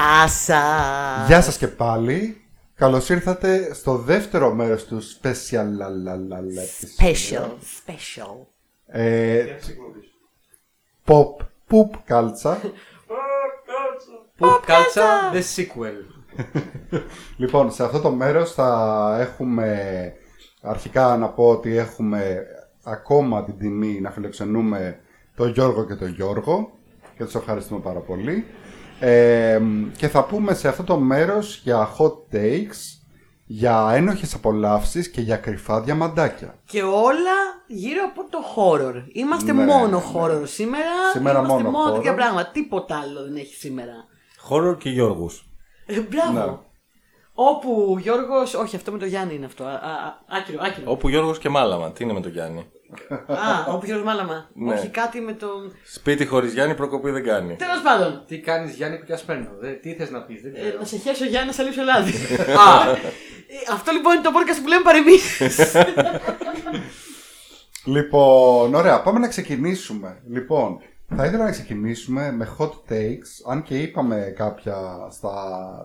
Γεια σας. Γεια σας και πάλι. Καλώς ήρθατε στο δεύτερο μέρος του Special Special, special. ε, Pop Poop Κάλτσα. Poop Culture The Sequel. Λοιπόν, σε αυτό το μέρος θα έχουμε αρχικά να πω ότι έχουμε ακόμα την τιμή να φιλοξενούμε τον Γιώργο και τον Γιώργο και τους ευχαριστούμε πάρα πολύ. Ε, και θα πούμε σε αυτό το μέρος για hot takes, για ένοχες απολαύσεις και για κρυφά διαμαντάκια. Και όλα γύρω από το horror. Είμαστε Ναι, μόνο ναι. horror σήμερα. Σήμερα Είμαστε μόνο μόνο horror. τέτοια πράγματα. Τίποτα άλλο δεν έχει σήμερα. Horror και Γιώργους. Ε, μπράβο. Ναι. Όπου ο Γιώργος... Όχι, αυτό με το Γιάννη είναι αυτό. Α, α, α, άκυρο, άκυρο. Όπου Γιώργος και Μάλαμα. Τι είναι με τον Γιάννη; Α, όπου Γιώργος Μάλαμα. Ναι. Όχι, κάτι με τον... Σπίτι χωρίς Γιάννη προκοπή δεν κάνει. Τέλος πάντων. Τι κάνεις Γιάννη που κι ας παίρνω. Δε, τι θες να πεις. Δεν Ε, ξέρω. να σε χέσω Γιάννη να σε λείψω λάδι. Α, ε, αυτό λοιπόν είναι το podcast που λέμε παρεμίσεις. Λοιπόν, ωραία, πάμε να ξεκινήσουμε. Λοιπόν, θα ήθελα να ξεκινήσουμε με hot takes, αν και είπαμε κάποια στα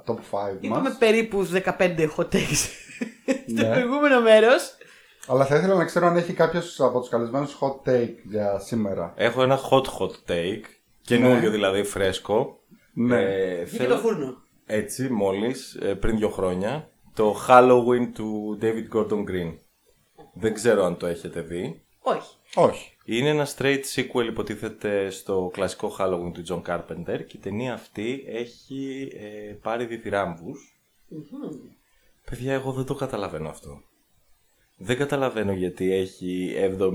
top 5 Είπαμε μας. περίπου 15 hot takes στο Ναι. προηγούμενο μέρος. Αλλά θα ήθελα να ξέρω αν έχει κάποιος από τους καλεσμένους hot take για σήμερα. Έχω ένα hot hot take. Καινούριο Ναι. δηλαδή φρέσκο. Ναι. Ε, Βγήκε θέλω- το φούρνο. Έτσι, μόλις, ε, πριν δύο χρόνια, το Halloween του David Gordon Green. Δεν ξέρω αν το έχετε δει. Όχι. Όχι. Είναι ένα straight sequel υποτίθεται στο κλασικό Halloween του John Carpenter και η ταινία αυτή έχει ε, πάρει διθυράμβους. Παιδιά, εγώ δεν το καταλαβαίνω αυτό. Δεν καταλαβαίνω γιατί έχει 78-80%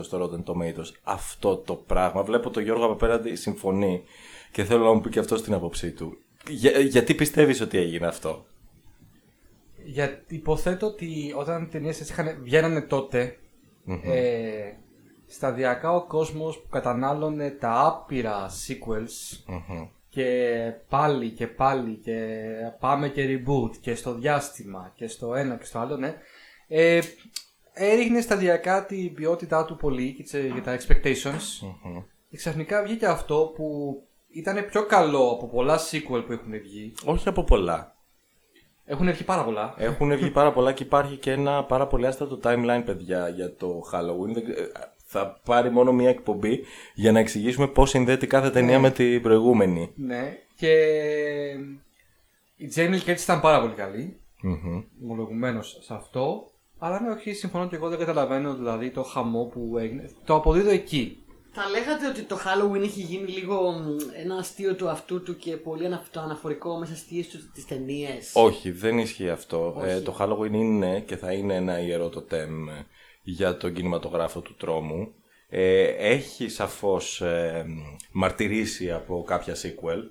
στο Rotten Tomatoes αυτό το πράγμα. Βλέπω τον Γιώργο απέναντι συμφωνεί και θέλω να μου πει και αυτό την άποψή του. Για- γιατί πιστεύεις ότι έγινε αυτό; Γιατί υποθέτω ότι όταν οι ταινίες έτσι είχαν, βγαίνανε τότε, ε, σταδιακά ο κόσμος που κατανάλωνε τα άπειρα sequels και πάλι και πάλι και πάμε και reboot και στο διάστημα και στο ένα και στο άλλο, ναι, ε, έριχνε σταδιακά την ποιότητά του πολύ και τις- για τα expectations και ξαφνικά βγήκε αυτό που ήταν πιο καλό από πολλά sequel που έχουν βγει. Όχι από πολλά. Έχουν βγει πάρα πολλά. Έχουν βγει πάρα πολλά και υπάρχει και ένα πάρα πολύ άστατο timeline, παιδιά, για το Halloween. Δεν- ε, Θα πάρει μόνο μία εκπομπή για να εξηγήσουμε πώς συνδέεται κάθε ταινία με την προηγούμενη. Ναι, και η Jamie Lee Curtis ήταν πάρα πολύ καλή, Μμμ. ομολογουμένως σε αυτό. Αλλά ναι, όχι, συμφωνώ και εγώ δεν καταλαβαίνω δηλαδή το χαμό που έγινε. Το αποδίδω εκεί. Θα λέγατε ότι το Halloween έχει γίνει λίγο μ, ένα αστείο του αυτού του και πολύ ανα- το αναφορικό μέσα στις τις ταινίες. Όχι, δεν ισχύει αυτό. Όχι. Ε, το Halloween είναι και θα είναι ένα ιερό τοτέμ ε, για τον κινηματογράφο του τρόμου. Ε, έχει σαφώς ε, μαρτυρήσει από κάποια sequel,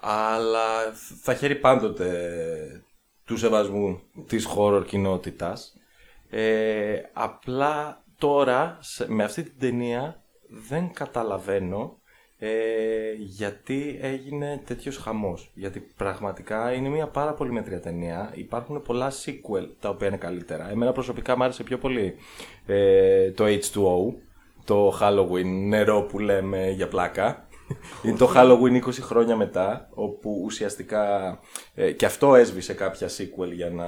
αλλά θα χαίρει πάντοτε του σεβασμού της horror κοινότητας. Ε, απλά τώρα σε- με αυτή την ταινία δεν καταλαβαίνω ε, γιατί έγινε τέτοιος χαμός. Γιατί πραγματικά είναι μια πάρα πολύ μέτρια ταινία. Υπάρχουν πολλά sequel τα οποία είναι καλύτερα. Εμένα προσωπικά μου άρεσε πιο πολύ ε, το H2O, το Halloween νερό που λέμε για πλάκα. Είναι το Halloween 20 χρόνια μετά, όπου ουσιαστικά ε, και αυτό έσβησε κάποια sequel για να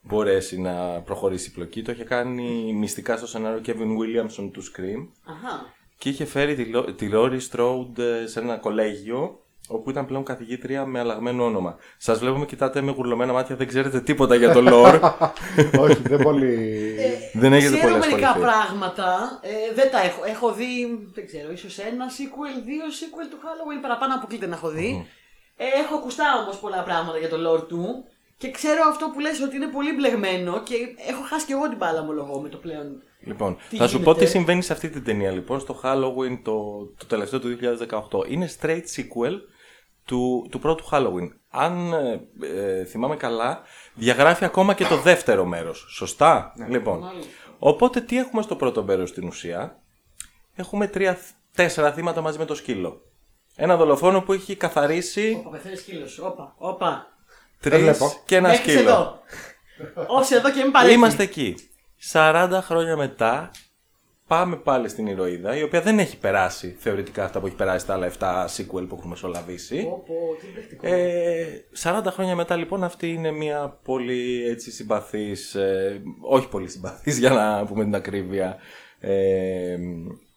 μπορέσει να προχωρήσει η πλοκή. Το είχε κάνει μυστικά στο σενάριο Kevin Williamson του Scream Αχα. Και είχε φέρει τη, Λο- τη Laurie Strode ε, σε ένα κολέγιο όπου ήταν πλέον καθηγήτρια με αλλαγμένο όνομα. Σας βλέπω με κοιτάτε με γουρλωμένα μάτια, δεν ξέρετε τίποτα για το lore. Όχι, δεν πολύ. δεν έχετε Ξέρω πολύ μερικά ασχοληθεί. πράγματα. Ε, δεν τα έχω. Έχω δει, δεν ξέρω, ίσως ένα sequel, δύο sequel του Halloween. Παραπάνω αποκλείται να έχω δει. Ε, έχω ακουστά όμως πολλά πράγματα για το lore του. Και ξέρω αυτό που λες ότι είναι πολύ μπλεγμένο και έχω χάσει και εγώ την μπάλα μου λόγω με το πλέον. Λοιπόν, Τι θα σου γίνεται; πω τι συμβαίνει σε αυτή την ταινία λοιπόν, στο Halloween το, το τελευταίο του 2018. Είναι straight sequel του, του πρώτου Halloween. Αν ε, ε, θυμάμαι καλά, διαγράφει ακόμα και το δεύτερο μέρος. Σωστά; λοιπόν, Μάλιστα. οπότε τι έχουμε στο πρώτο μέρος στην ουσία; Έχουμε τρία, τέσσερα θύματα μαζί με το σκύλο. Ένα δολοφόνο που έχει καθαρίσει Όπα, πεθαίνει σκύλος. Όπα, όπα. τρεις βλέπω. και ένα Μέχρι σκύλο. εδώ. Όσοι εδώ και μην παλεύει. Είμαστε εκεί. 40 χρόνια μετά πάμε πάλι στην ηρωίδα, η οποία δεν έχει περάσει θεωρητικά αυτά που έχει περάσει στα άλλα 7 sequel που έχουμε μεσολαβήσει. Πω, πω, τι μπλεχτικό. Ε, 40 χρόνια μετά λοιπόν αυτή είναι μια πολύ έτσι συμπαθής, ε, όχι πολύ συμπαθής για να πούμε την ακρίβεια, ε,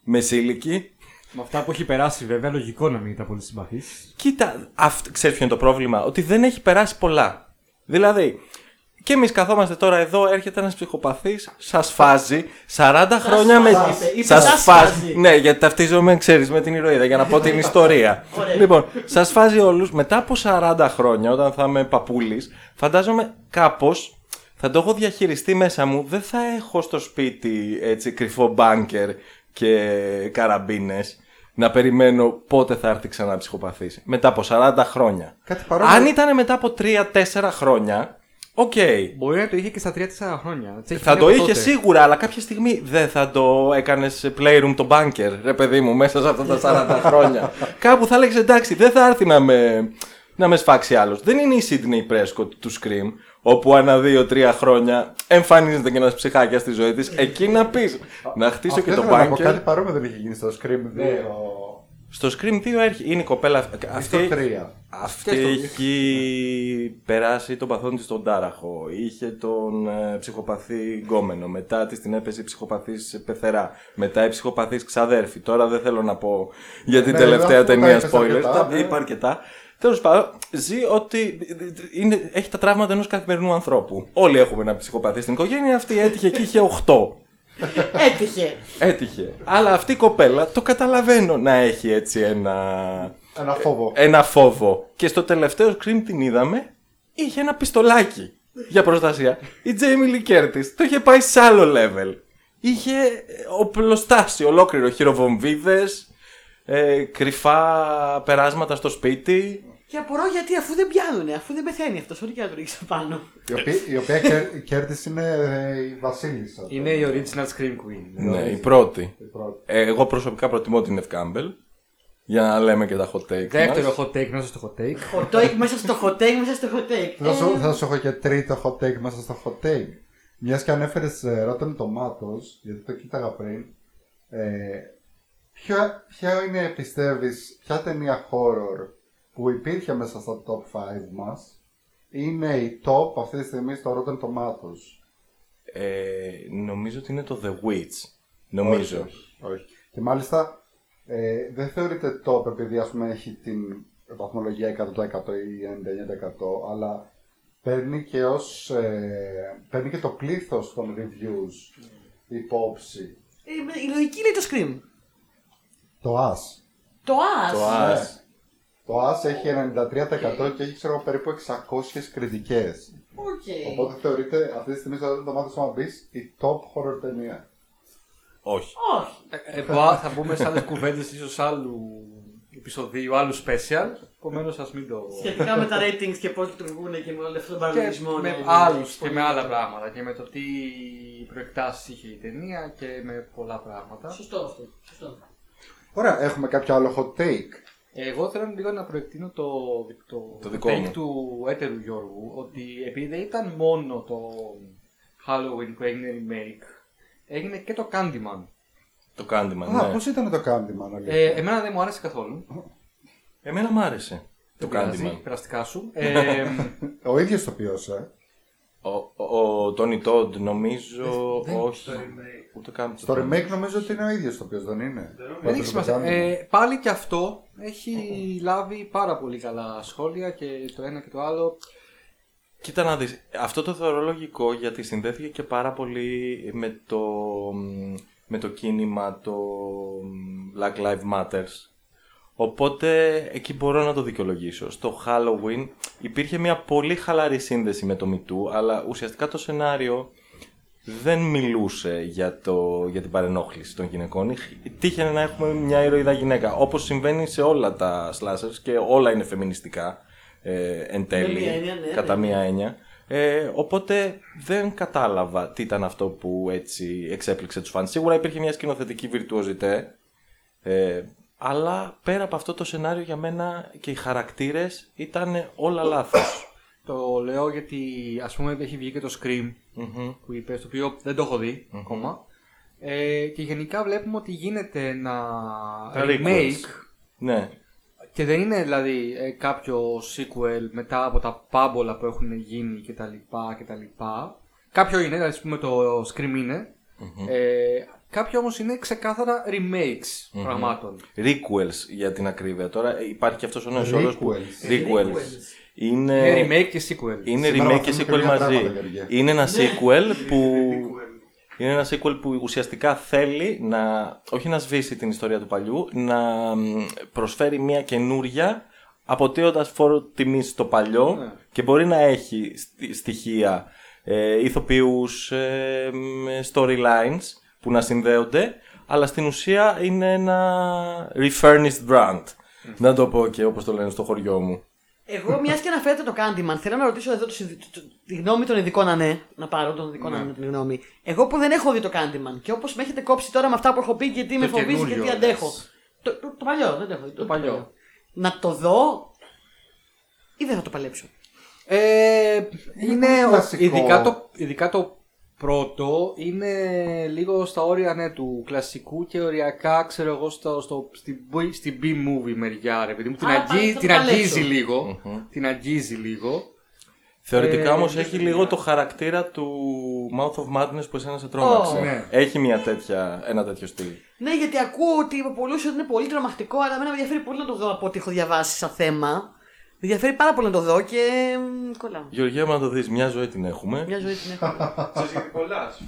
μεσήλικη. Με αυτά που έχει περάσει, βέβαια, λογικό να μην ήταν πολύ συμπαθής. Κοίτα, αυ, ξέρεις ποιο είναι το πρόβλημα, ότι δεν έχει περάσει πολλά. Δηλαδή, και εμείς καθόμαστε τώρα εδώ, έρχεται ένας ψυχοπαθής, σας φάζει 40 χρόνια με. φάζει, είπε, είπε, Σας σας φάζει. φάζει. Ναι, γιατί ταυτίζομαι, ξέρεις, με την ηρωίδα για να πω την ιστορία. Ωραία. λοιπόν, σας φάζει όλους μετά από 40 χρόνια, όταν θα είμαι παππούλης, φαντάζομαι κάπως θα το έχω διαχειριστεί μέσα μου. Δεν θα έχω στο σπίτι έτσι κρυφό bunker και καραμπίνες να περιμένω πότε θα έρθει ξανά ψυχοπαθής. Μετά από 40 χρόνια. Κάτι παρόμοιο. Αν ήταν μετά από 3-4 χρόνια, οκ. Μπορεί να το είχε και στα 3-4 χρόνια. Έτσι, έχει Θα γίνει το από είχε τότε. σίγουρα, αλλά κάποια στιγμή δεν θα το έκανες playroom το bunker, ρε παιδί μου, μέσα σε αυτά τα 40 χρόνια. Κάπου θα έλεγες εντάξει, δεν θα έρθει να με, να με σφάξει άλλος. Δεν είναι η Sydney Prescott του Scream, όπου ανά 2-3 χρόνια εμφανίζεται και ένας ψυχάκιας στη ζωή της. Εκεί να πεις, να χτίσω Αυτό και το ήθελα να πω, bunker. Κάτι παρόμοιο δεν είχε γίνει στο Scream 2. Στο Scream 2 έρχει, είναι η κοπέλα Ή αυτή. στο 3. Αυτή έχει περάσει τον παθόν της στον τάραχο. Είχε τον ε, ψυχοπαθή γκόμενο. Μετά της την έπεσε η ψυχοπαθής πεθερά. Μετά η ψυχοπαθής ξαδέρφη. Τώρα δεν θέλω να πω για την Ναι, τελευταία αφού τα ταινία είπες spoiler. αρκετά, Τα ναι. είπα αρκετά. Τέλος πάντων, ζει ότι είναι, έχει τα τραύματα ενός καθημερινού ανθρώπου. Όλοι έχουμε ένα ψυχοπαθή στην οικογένεια. Αυτή έτυχε και είχε 8. Έτυχε. Έτυχε. Αλλά αυτή η κοπέλα το καταλαβαίνω να έχει έτσι ένα Ένα φόβο. ένα φόβο. Και στο τελευταίο scream την είδαμε, είχε ένα πιστολάκι για προστασία. Η Jamie Lee Curtis το είχε πάει σε άλλο level. Είχε ε, οπλοστάσιο ολόκληρο, χειροβομβίδες, ε, κρυφά περάσματα στο σπίτι. Και απορώ γιατί αφού δεν πιάνουνε, αφού δεν πεθαίνει αυτός, ό,τι και να το ρίξει πάνω. Η οποία, η οποία κέρ- η Κέρτης είναι ε, η βασίλισσα. Είναι η original Scream Queen. Ναι, η πρώτη. Η πρώτη. Ε, εγώ προσωπικά προτιμώ την Eve Campbell. Για να λέμε και τα hot take. Δεύτερο μας. hot take μέσα στο hot take. Hot take μέσα στο hot take, μέσα στο hot take. Θα σου, Ε, θα σου έχω και τρίτο hot take μέσα στο hot take. Μιας και ανέφερες Rotten Tomatoes, γιατί το κοίταγα πριν. Ε, ποια, ποια είναι, πιστεύεις, ποια ταινία horror που υπήρχε μέσα στα top 5 μας είναι η top αυτή τη στιγμή στο Rotten Tomatoes. Ε, νομίζω ότι είναι το The Witch. Νομίζω. Όχι, όχι, όχι. Και μάλιστα ε, δεν θεωρείται top επειδή ας πούμε έχει την βαθμολογία 100% ή 99% αλλά παίρνει και, ως, ε, παίρνει και το πλήθος των reviews υπόψη. ε, η λογική λέει το scream. Το As. Το as. Το As. Το As έχει 93% και έχει ξέρω, εγώ, περίπου 600 κριτικές. Οκ. Οπότε θεωρείται αυτή τη στιγμή στο Rotten Tomatoes άμα μπεις η top horror ταινία. Όχι. Όχι. Ε, Εδώ θα μπούμε σε άλλες κουβέντες ίσως άλλου επεισοδίου, άλλου special. Επομένως, ας μην το. Σχετικά με τα ratings και πώς λειτουργούν και με όλο αυτόν τον παραλογισμό. Και με ναι, ναι, άλλους ναι, και πολύ με άλλα καλό. πράγματα. Και με το τι προεκτάσεις είχε η ταινία και με πολλά πράγματα. Σωστό αυτό. Σωστό. Ωραία, έχουμε κάποιο άλλο hot take. Εγώ θέλω λίγο να προεκτείνω το, το, Το δικό take μου. του έτερου Γιώργου ότι επειδή δεν ήταν μόνο το Halloween που έγινε remake, έγινε και το Candyman. Το Candyman, Α, ναι. πώς ήταν το Candyman, αλήθεια; Ε, εμένα δεν μου άρεσε καθόλου. Εμένα μ' άρεσε το Δεν πειράζει, Candyman. περαστικά σου. Ε, Ο ίδιος το ποιός, ε. Ο, ο, ο Τόνι Τόντ νομίζω δεν- όχι. Ούτε καν. Στο remake νομίζω ότι είναι ο ίδιος το οποίος δεν είναι; δεν έχει σημασία. Ε, πάλι και αυτό έχει λάβει πάρα πολύ καλά σχόλια και το ένα και το άλλο. Κοίτα να δεις, αυτό το θεωρώ λογικό γιατί συνδέθηκε και πάρα πολύ με το, με το κίνημα το Black Lives Matters. Οπότε εκεί μπορώ να το δικαιολογήσω. Στο Halloween υπήρχε μια πολύ χαλαρή σύνδεση με το MeToo, αλλά ουσιαστικά το σενάριο δεν μιλούσε για, το, για την παρενόχληση των γυναικών. Τύχαινε να έχουμε μια ηρωίδα γυναίκα, όπως συμβαίνει σε όλα τα slashers και όλα είναι φεμινιστικά ε, εν τέλει, μία έννοια, ναι, κατά ναι. μία έννοια. Ε, οπότε δεν κατάλαβα τι ήταν αυτό που έτσι εξέπληξε τους φανς. Σίγουρα υπήρχε μια σκηνοθετική βιρτουοζητέ, ε, αλλά πέρα από αυτό το σενάριο για μένα και οι χαρακτήρες ήταν όλα λάθος. Το λέω γιατί ας πούμε έχει βγει και το Scream Μμμ. που είπες, το οποίο δεν το έχω δει ακόμα. Ε, και γενικά βλέπουμε ότι γίνεται ένα Τα remake requels. Ναι. και δεν είναι δηλαδή ε, κάποιο sequel μετά από τα πάμπολα που έχουν γίνει κτλ. κτλ. Κάποιο είναι, δηλαδή ας πούμε το Scream είναι. Ε, κάποιο όμως είναι ξεκάθαρα remakes πραγμάτων. Requels για την ακρίβεια. Τώρα υπάρχει και αυτός ο νέος όρος που... Requels. Requels. Είναι, Είναι remake και sequel. είναι Σήμερα remake και μαθαίνουμε sequel καινούργια μαζί. πράγματα, Γεωργία. Είναι ένα sequel που... Είναι ένα sequel που ουσιαστικά θέλει να, όχι να σβήσει την ιστορία του παλιού, να μ, προσφέρει μια καινούρια αποτείοντας φόρο τιμής στο παλιό Ναι. και μπορεί να έχει στι- στοιχεία, ε, ηθοποιούς, ε, μ, storylines που να συνδέονται, αλλά στην ουσία είναι ένα refurnished brand. Να το πω και όπως το λένε στο χωριό μου. Εγώ, μιας και αναφέρετε το Candyman, θέλω να ρωτήσω εδώ το, συνδυ- το- τη γνώμη των ειδικών να ναι. Να πάρω τον ειδικό να ναι την γνώμη. Εγώ που δεν έχω δει το Candyman και όπως με έχετε κόψει τώρα με αυτά που έχω πει και τι με φοβίζει και καινούριο, τι αντέχω. λες. Το, το, το παλιό, δεν το έχω δει. Το, παλιό. Να το δω ή δεν θα το παλέψω; Ε, είναι, πολύ ο- κλασικό. ειδικά, το, ειδικά το πρώτο είναι λίγο στα όρια ναι, του κλασικού και οριακά ξέρω εγώ στο, στο, στην, B- στην B-movie μεριά ρε παιδί μου. Την, Α, αγγί- πάλι θα το την αγγίζει παλέψω. λίγο. Την αγγίζει λίγο. Θεωρητικά Ε, όμως έχει λίγο το χαρακτήρα του Mouth of Madness που εσένα σε τρόμαξε. Ω. Ναι. Έχει μια τέτοια, ένα τέτοιο στυλ. Ναι, γιατί ακούω ότι από πολλού ότι είναι πολύ τρομακτικό, αλλά εμένα με ενδιαφέρει πολύ να το δω από ό,τι έχω διαβάσει σαν θέμα. Με ενδιαφέρει πάρα πολύ να το δω και. μ, κολλάω. Γεωργία, μου να το δεις, μια ζωή την έχουμε. Μια ζωή την έχω. Ξέρεις γιατί κολλάς;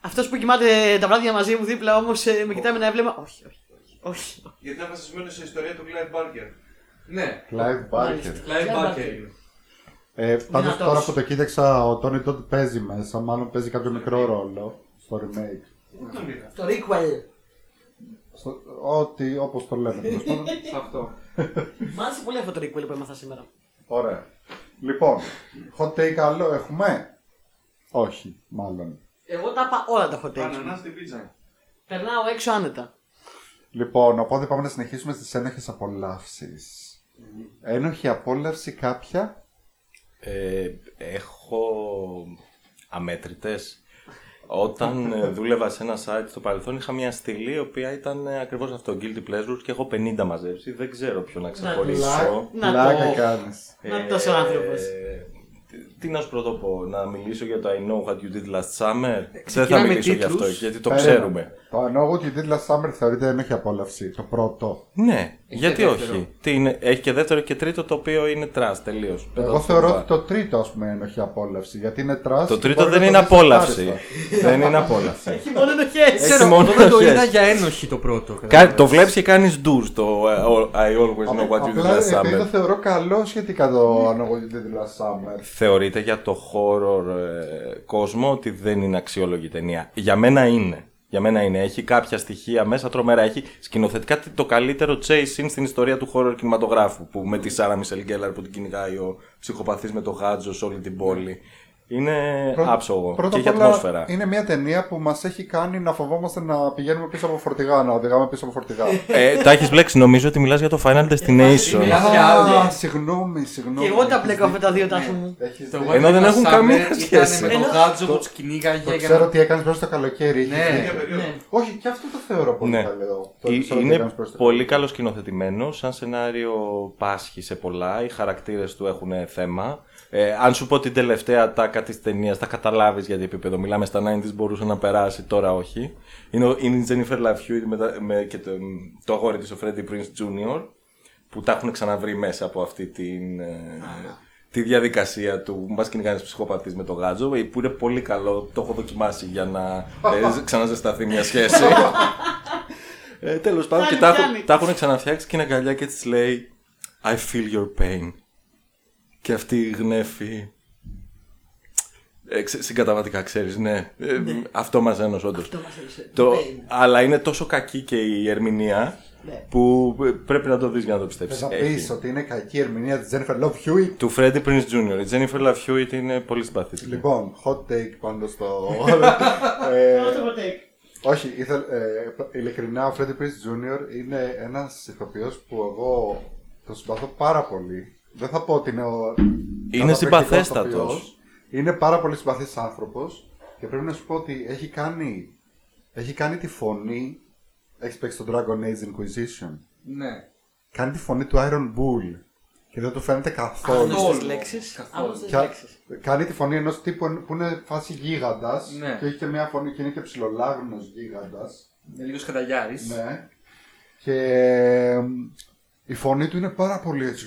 Αυτός που κοιμάται τα βράδια μαζί μου δίπλα όμως με κοιτάει με ένα έβλεμα. Όχι, όχι. όχι. όχι. Γιατί είναι βασισμένο σε ιστορία του Clive Barker. Ναι. Clive Μάλιστα. Barker. Clive Clive Barker Barker. είναι. Ε, Πάντως Δυνατός. τώρα που το κοίταξα, ο Τόνι Τότ παίζει μέσα. Μάλλον παίζει κάποιο μικρό ρόλο στο remake. Το requel. Στο, ό,τι, όπως το λέμε. τέλος πάντων. Σε αυτό. Μ' άρεσε πολύ αυτό το requel που έμαθα σήμερα. Ωραία. Λοιπόν, hot take άλλο έχουμε; Όχι, μάλλον. Εγώ τα είπα όλα τα hot takes. Ανανάς στην πίτσα. Περνάω έξω άνετα. Λοιπόν, οπότε πάμε να συνεχίσουμε στις ένοχες απολαύσεις. Ένοχη απόλαυση κάποια; Ε, έχω αμέτρητες. Όταν ε, δούλευα σε ένα site στο παρελθόν είχα μια στήλη η οποία ήταν ε, ακριβώς αυτό, Guilty Pleasures και έχω 50 μαζέψει. Δεν ξέρω ποιο να ξεχωρίσω. Να Πλάκα το. κάνεις. Να το ο άνθρωπος. Ε, τι- Τι να σου πρωτοπώ, να μιλήσω για το I know what you did last summer. Δεν θα ξεκινάμε μιλήσω γι' αυτό, τίτλους. γιατί το Περίμενε. ξέρουμε. Το I know what you did last summer θεωρείται ένοχη απόλαυση. Το πρώτο. Ναι, γιατί και δεύτερο. όχι; Τι είναι, έχει και δεύτερο και τρίτο το οποίο είναι trash τελείως. Εγώ θεωρώ ότι το τρίτο ας πούμε ένοχη απόλαυση. Γιατί είναι trash. Το και τρίτο μπορεί δεν να είναι το δεις απόλαυση. ευχάριστα. δεν είναι απόλαυση. Έχει μόνο ενοχές. Ξέρω, μόνο εγώ δεν το ευχές. είδα για ένοχη το πρώτο. Κα- το βλέπει και κάνεις ντους στο ε, I always know what you did Απλά last επειδή το summer. θεωρώ καλό σχετικά το I know what you did last summer. Θεωρείται για το horror ε, κόσμο ότι δεν είναι αξιόλογη ταινία. Για μένα είναι. Για μένα είναι. Έχει κάποια στοιχεία μέσα τρομερά. Έχει σκηνοθετικά το καλύτερο chase scene στην ιστορία του horror κινηματογράφου. Που με τη Σάρα Μισελ Γκέλαρ που την κυνηγάει ο ψυχοπαθής με το γάντζο σε όλη την πόλη. Είναι Πρώτα- άψογο. Πρώτα και έχει απ' όλα, ατμόσφαιρα. είναι μια ταινία που μας έχει κάνει να φοβόμαστε να πηγαίνουμε πίσω από φορτηγά, να οδηγάμε πίσω από φορτηγά. Ε, τα έχεις μπλέξει. Νομίζω ότι μιλάς για το Final Destination. Μιλάς για άλλη. Α, συγγνώμη, συγγνώμη. Και εγώ τα μπλέκω αυτά τα δύο τάφου μου. Έχεις Το δίκιο. White Ενώ δεν Christmas έχουν Summer καμία ήταν σχέση. με τον Ενώ- γάτζο που του κυνήγαγε. Το για ξέρω να- τι έκανες προ το καλοκαίρι. έχεις Ναι. δίκιο. Ναι. Όχι, και αυτό το θεωρώ πολύ Ναι. καλό. Το Ε- ξέρω τι Είναι έκανες προς το πολύ καλό σκηνοθετημένο. Σαν σενάριο πάσχει σε πολλά. Οι χαρακτήρες του έχουν θέμα. Ε, αν σου πω την τελευταία τάκα τη ταινία, θα καταλάβεις για τι επίπεδο μιλάμε. Στα 90s μπορούσε να περάσει, τώρα όχι. Είναι, ο- είναι η Jennifer Love Hewitt με, τα- με, και το, το αγόρι της, ο Freddie Prince Jr. που τα έχουν ξαναβρει μέσα από αυτή την, ε, τη διαδικασία του μα κυνηγάνε ψυχοπαθής με το γάτζο, ε, που είναι πολύ καλό. Το έχω δοκιμάσει για να ε, ξαναζεσταθεί μια σχέση. Ε, Τέλος πάντων, και Κάνει, τα, έχουν- κάνει. τα έχουν ξαναφτιάξει και είναι αγκαλιά και της λέει I feel your pain. Και αυτή γνέφει. Ε, ξε- συγκαταβατικά ξέρεις, ναι. Ε, Αυτό μας ένωσε όντως. Αυτό μας έλυσε. Το, Ναι. αλλά είναι τόσο κακή και η ερμηνεία Ναι. που ε, πρέπει να το δεις για να το Θες πιστέψεις. να Έχει. πεις ότι είναι κακή ερμηνεία της Jennifer Love Hewitt. Του Freddie Prince Jr. Η Jennifer Love Hewitt είναι πολύ συμπαθητική. Λοιπόν, hot take πάνω στο. ε, Αυτό το take. όχι, ήθελ, ε, ειλικρινά ο Freddie Prinze Jr. είναι ένας ηθοποιός που εγώ τον συμπαθώ πάρα πολύ. Δεν θα πω ότι είναι ο. καταπληκτικός συμπαθέστατος. ηθοποιός. Είναι πάρα πολύ συμπαθής άνθρωπος και πρέπει να σου πω ότι έχει κάνει έχει κάνει τη φωνή. Έχεις παίξει το Dragon Age Inquisition. Ναι. Κάνει τη φωνή του Iron Bull. Και δεν του φαίνεται καθόλου. Άγνωστες τις λέξεις. Καθόλου. Άγνωστες Και λέξεις. κάνει τη φωνή ενός τύπου που είναι φάση γίγαντας. Ναι. Και έχει και μια φωνή και είναι και ψιλολάγνο γίγαντας. Είναι λίγο σκαταγιάρης. Ναι. Και εμ, η φωνή του είναι πάρα πολύ έτσι.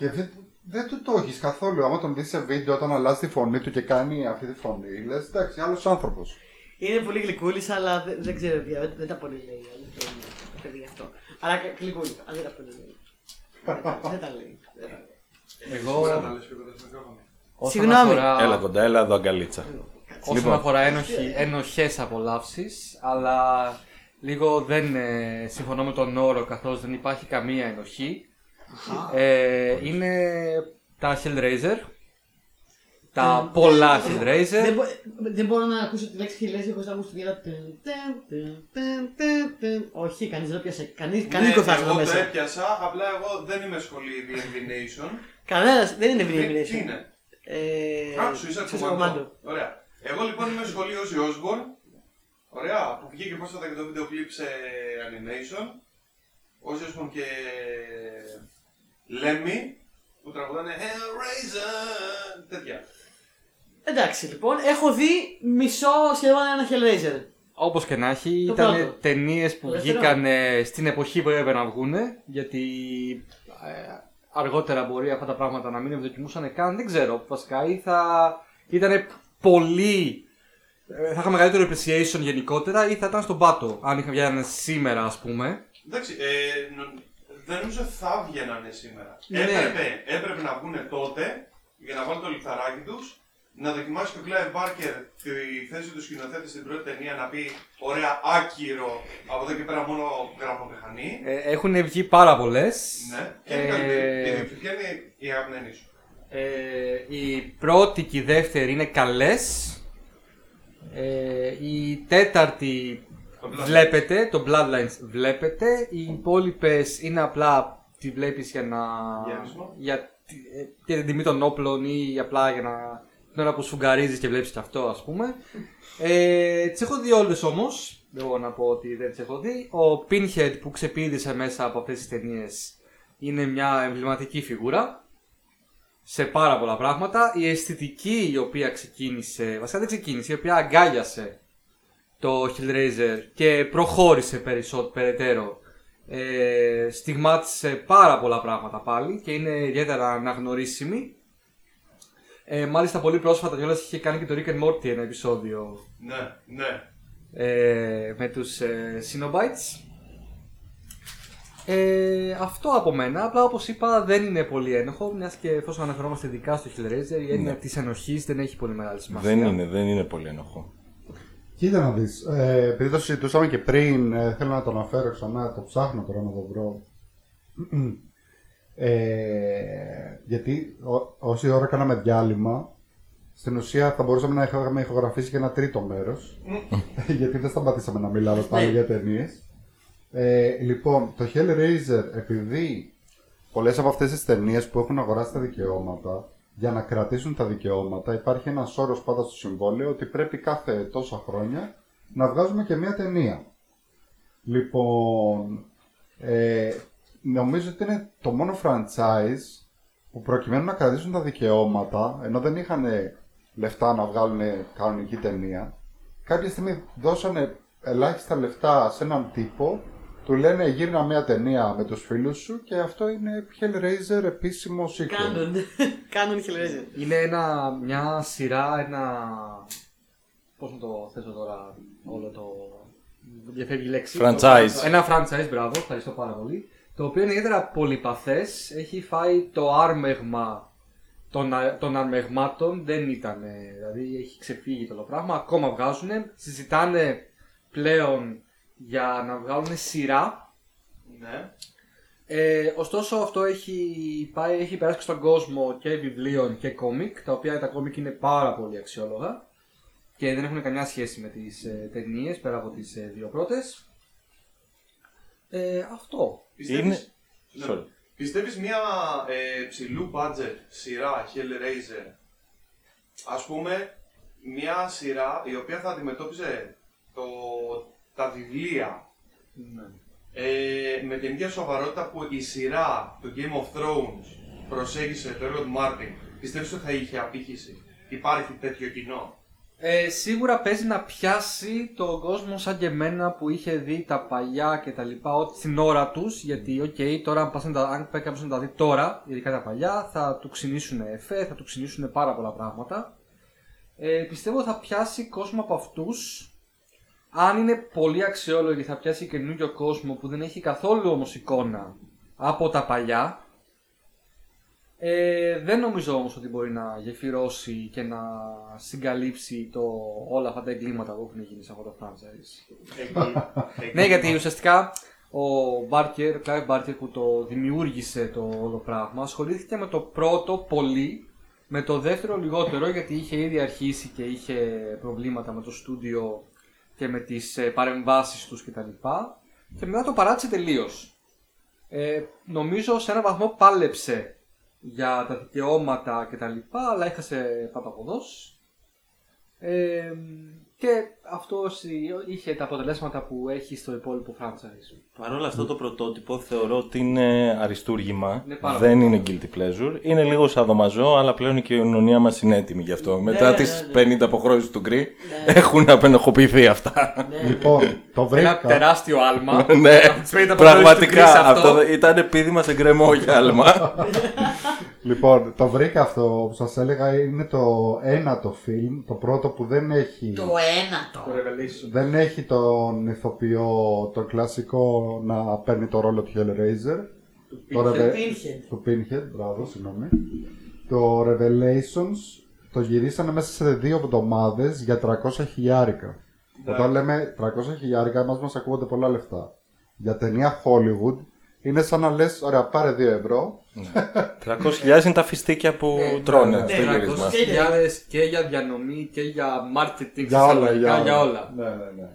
«Ουα». Και δεν, δεν του το έχεις καθόλου. Άμα τον δεις σε βίντεο όταν αλλάζει τη φωνή του και κάνει αυτή τη φωνή, λες εντάξει, άλλος άνθρωπος. Είναι πολύ γλυκούλης, αλλά δεν, δεν ξέρω τι, δεν, δεν τα πολύ λέει. η αλήθεια είναι, Το παιδί αυτό. Αλλά κα- γλυκούλης, αλλά δεν τα πολύ λέει. Δεν τα- δεν τα λέει. δεν τα λέει. Εγώ, Μπορεί να τα λες πιο κοντά στο μικρόφωνο; όσον Συγγνώμη. αφορά, Έλα κοντά, έλα εδώ αγκαλίτσα. όσον Λοιπόν. αφορά ένοχη, ενοχές απολαύσεις, αλλά λίγο δεν ε, συμφωνώ με τον όρο καθώς δεν υπάρχει καμία ενοχή. Ε, είναι τα Hellraiser, τα πολλά Δεν, Hellraiser. μπο- δεν μπορώ να ακούσω τη λέξη χιλέζι χωρίς να ακούσω τη γέλα. Τεν, τεν, τεν, τεν, τεν, τεν. Όχι, κανείς δεν το πιάσε. Κανείς, κανείς Ναι, δεν το θα εγώ το μέσα. έπιασα, απλά εγώ δεν είμαι σχολή D&D Nation. Κανένας, δεν είναι Τι- Vinny Τι είναι; Ε, Α, σου είσαι Suicide κομμάτι. Ωραία. Εγώ λοιπόν είμαι σχολείο Ozzy Osbourne. Ωραία, που βγήκε πρόσφατα και το βίντεο κλιπ σε animation. Ozzy Osbourne και Lemmy που τραγουδάνε Hellraiser. Τέτοια. Εντάξει λοιπόν, έχω δει μισό σχεδόν ένα Hellraiser. Όπως και να έχει, Το ήταν πρώτο. ταινίες που Το δεύτερο. βγήκαν ε, στην εποχή που έπρεπε να βγουν, γιατί ε, αργότερα μπορεί αυτά τα πράγματα να μην ευδοκιμούσαν καν, δεν ξέρω. Βασικά ή θα ήταν πολύ. ε, θα είχα μεγαλύτερο appreciation γενικότερα ή θα ήταν στον πάτο, αν είχα βγει σήμερα, ας πούμε. Εντάξει, ε, νο- δεν νομίζω θα βγαίνανε σήμερα. Ναι. Έπρεπε, έπρεπε να βγουν τότε για να βάλουν το λιθαράκι τους, να δοκιμάσει και ο Clive Barker τη θέση του σκηνοθέτη στην πρώτη ταινία να πει ωραία, άκυρο, από εδώ και πέρα μόνο γραφομηχανή. Ε, έχουν βγει πάρα πολλές. Ναι, και είναι Ε, καλύτερη. Ποια είναι η αγαπημένη σου. Ε, η πρώτη και η δεύτερη είναι καλές. Ε, η τέταρτη Το Bloodlines. Βλέπετε, το Bloodlines βλέπετε. Οι υπόλοιπες είναι απλά τη βλέπεις για να... Γέμισμα. Για, τη- ε, για την τιμή των όπλων ή απλά για να... την ώρα που σφουγγαρίζεις και βλέπεις και αυτό ας πούμε. Ε, τις έχω δει όλες όμως. Δεν μπορώ να πω ότι δεν τις έχω δει. Ο Pinhead που ξεπήδησε μέσα από αυτές τις ταινίες είναι μια εμβληματική φιγούρα σε πάρα πολλά πράγματα. Η αισθητική η οποία ξεκίνησε, βασικά δεν ξεκίνησε, η οποία αγκάλιασε το Hellraiser και προχώρησε περισσότερο, περαιτέρω. Ε, στιγμάτισε πάρα πολλά πράγματα πάλι και είναι ιδιαίτερα αναγνωρίσιμη. Ε, μάλιστα πολύ πρόσφατα κιόλας είχε κάνει και το Rick and Morty ένα επεισόδιο Ναι, ναι. ε, με τους ε, Cenobites. Ε, αυτό από μένα. Απλά όπως είπα δεν είναι πολύ ένοχο, μιας και εφόσον αναφερόμαστε ειδικά στο Hellraiser, η έννοια Ναι. της ενοχής δεν έχει πολύ μεγάλη σημασία. Δεν είναι, δεν είναι πολύ ενοχό. Κοίτα να δεις, ε, επειδή το συζητούσαμε και πριν, ε, θέλω να το αναφέρω ξανά, το ψάχνω τώρα να το βρω. Ε, γιατί ό- όση ώρα κάναμε διάλειμμα, στην ουσία θα μπορούσαμε να είχαμε ηχογραφήσει και ένα τρίτο μέρος, γιατί δεν σταματήσαμε να μιλάμε πάλι Ναι. για ταινίες. Ε, λοιπόν, το Hellraiser, επειδή πολλές από αυτές τις ταινίες που έχουν αγοράσει τα δικαιώματα, για να κρατήσουν τα δικαιώματα υπάρχει ένας όρος πάντα στο συμβόλαιο ότι πρέπει κάθε τόσα χρόνια να βγάζουμε και μία ταινία. Λοιπόν, ε, νομίζω ότι είναι το μόνο franchise που προκειμένου να κρατήσουν τα δικαιώματα, ενώ δεν είχαν λεφτά να βγάλουν κανονική ταινία, κάποια στιγμή δώσανε ελάχιστα λεφτά σε έναν τύπο, του λένε γύρνα μια ταινία με τους φίλους σου και αυτό είναι Hellraiser επίσημο sequel. Κάνουν. Κάνουν Hellraiser. Είναι ένα, μια σειρά, ένα. Πώς να το θέσω τώρα όλο το. Διαφεύγει η λέξη. Franchise. Ένα franchise, μπράβο, ευχαριστώ πάρα πολύ. Το οποίο είναι ιδιαίτερα πολυπαθές. Έχει φάει το άρμεγμα των, α- των αρμεγμάτων. Δεν ήταν. Δηλαδή έχει ξεφύγει το όλο πράγμα. Ακόμα βγάζουν. Συζητάνε πλέον για να βγάλουν σειρά Ναι. ε, ωστόσο αυτό έχει, πάει, έχει περάσει και στον κόσμο και βιβλίων και κόμικ, τα οποία τα κόμικ είναι πάρα πολύ αξιόλογα και δεν έχουν καμιά σχέση με τις ε, ταινίες πέρα από τις ε, δύο πρώτες. Ε, αυτό. Πιστεύεις, Είναι- Ναι. Sorry. Πιστεύεις μια ε, ψηλού budget σειρά Hellraiser, ας πούμε, μια σειρά η οποία θα αντιμετώπιζε το, τα βιβλία Ναι. ε, με την ίδια σοβαρότητα που η σειρά του Game of Thrones προσέγγισε το έργο του Μάρτιν, πιστεύεις ότι θα είχε απήχηση; Υπάρχει τέτοιο κοινό; Ε, σίγουρα παίζει να πιάσει τον κόσμο σαν και εμένα που είχε δει τα παλιά και τα λοιπά ό,τι στην ώρα τους γιατί οκ, τώρα αν, πας να τα, αν πάει κάποιος να τα δει τώρα, ειδικά τα παλιά, θα του ξινίσουν εφέ, θα του ξινίσουν πάρα πολλά πράγματα. Ε, πιστεύω θα πιάσει κόσμο από αυτούς αν είναι πολύ αξιόλογη θα πιάσει καινούριο κόσμο που δεν έχει καθόλου όμως εικόνα από τα παλιά ε, δεν νομίζω όμως ότι μπορεί να γεφυρώσει και να συγκαλύψει το, όλα αυτά τα εγκλήματα που έχουν γίνει σε αυτό το franchise. Εκεί, εκεί. ναι, γιατί ουσιαστικά ο Μπάρκερ, ο Clive Barker που το δημιούργησε το όλο πράγμα, ασχολήθηκε με το πρώτο πολύ, με το δεύτερο λιγότερο, γιατί είχε ήδη αρχίσει και είχε προβλήματα με το στούντιο και με τις ε, παρεμβάσεις τους κτλ. Και μετά το παράτησε τελείως. Ε, νομίζω σε έναν βαθμό πάλεψε για τα δικαιώματα κτλ. Αλλά έχασε παταποδός. Ε, και αυτό είχε τα αποτελέσματα που έχει στο υπόλοιπο franchise. Παρ' όλα αυτά το πρωτότυπο θεωρώ ότι είναι αριστούργημα. Είναι πάρα δεν πολύ είναι guilty pleasure. Είναι λίγο σαδομαζό, αλλά πλέον η κοινωνία μας είναι έτοιμη γι' αυτό. Μετά ναι, τις ναι. 50 αποχρώσεις του γκρι έχουν απενοχοποιηθεί αυτά. Ναι. Λοιπόν, το Ένα βρήκα. τεράστιο άλμα. ναι, Από τις 50 αποχρώσεις του πραγματικά Chris αυτό ήταν επίδημα σε γκρεμό για άλμα. Λοιπόν, το βρήκα αυτό που σας έλεγα είναι το ένατο φιλμ, το πρώτο που δεν έχει, Το ένατο. Το Revelation. δεν έχει τον ηθοποιό, το κλασικό να παίρνει το ρόλο του Hellraiser. Το Pinhead. Reve- Pinhead. Του Pinhead, μπράβο, συγγνώμη. Το Revelations το γυρίσανε μέσα σε δύο εβδομάδες για 300 χιλιάρικα. Όταν λέμε 300 χιλιάρικα, μας μας ακούγονται πολλά λεφτά. Για ταινία Hollywood είναι σαν να λες, ωραία, πάρε 2 ευρώ 300.000 είναι τα φιστίκια που τρώνε ναι, στο ναι, γύρισμα. 300.000 και για διανομή και για marketing. για όλα, εισαγωγικά, για όλα. για όλα. Ναι, ναι, ναι.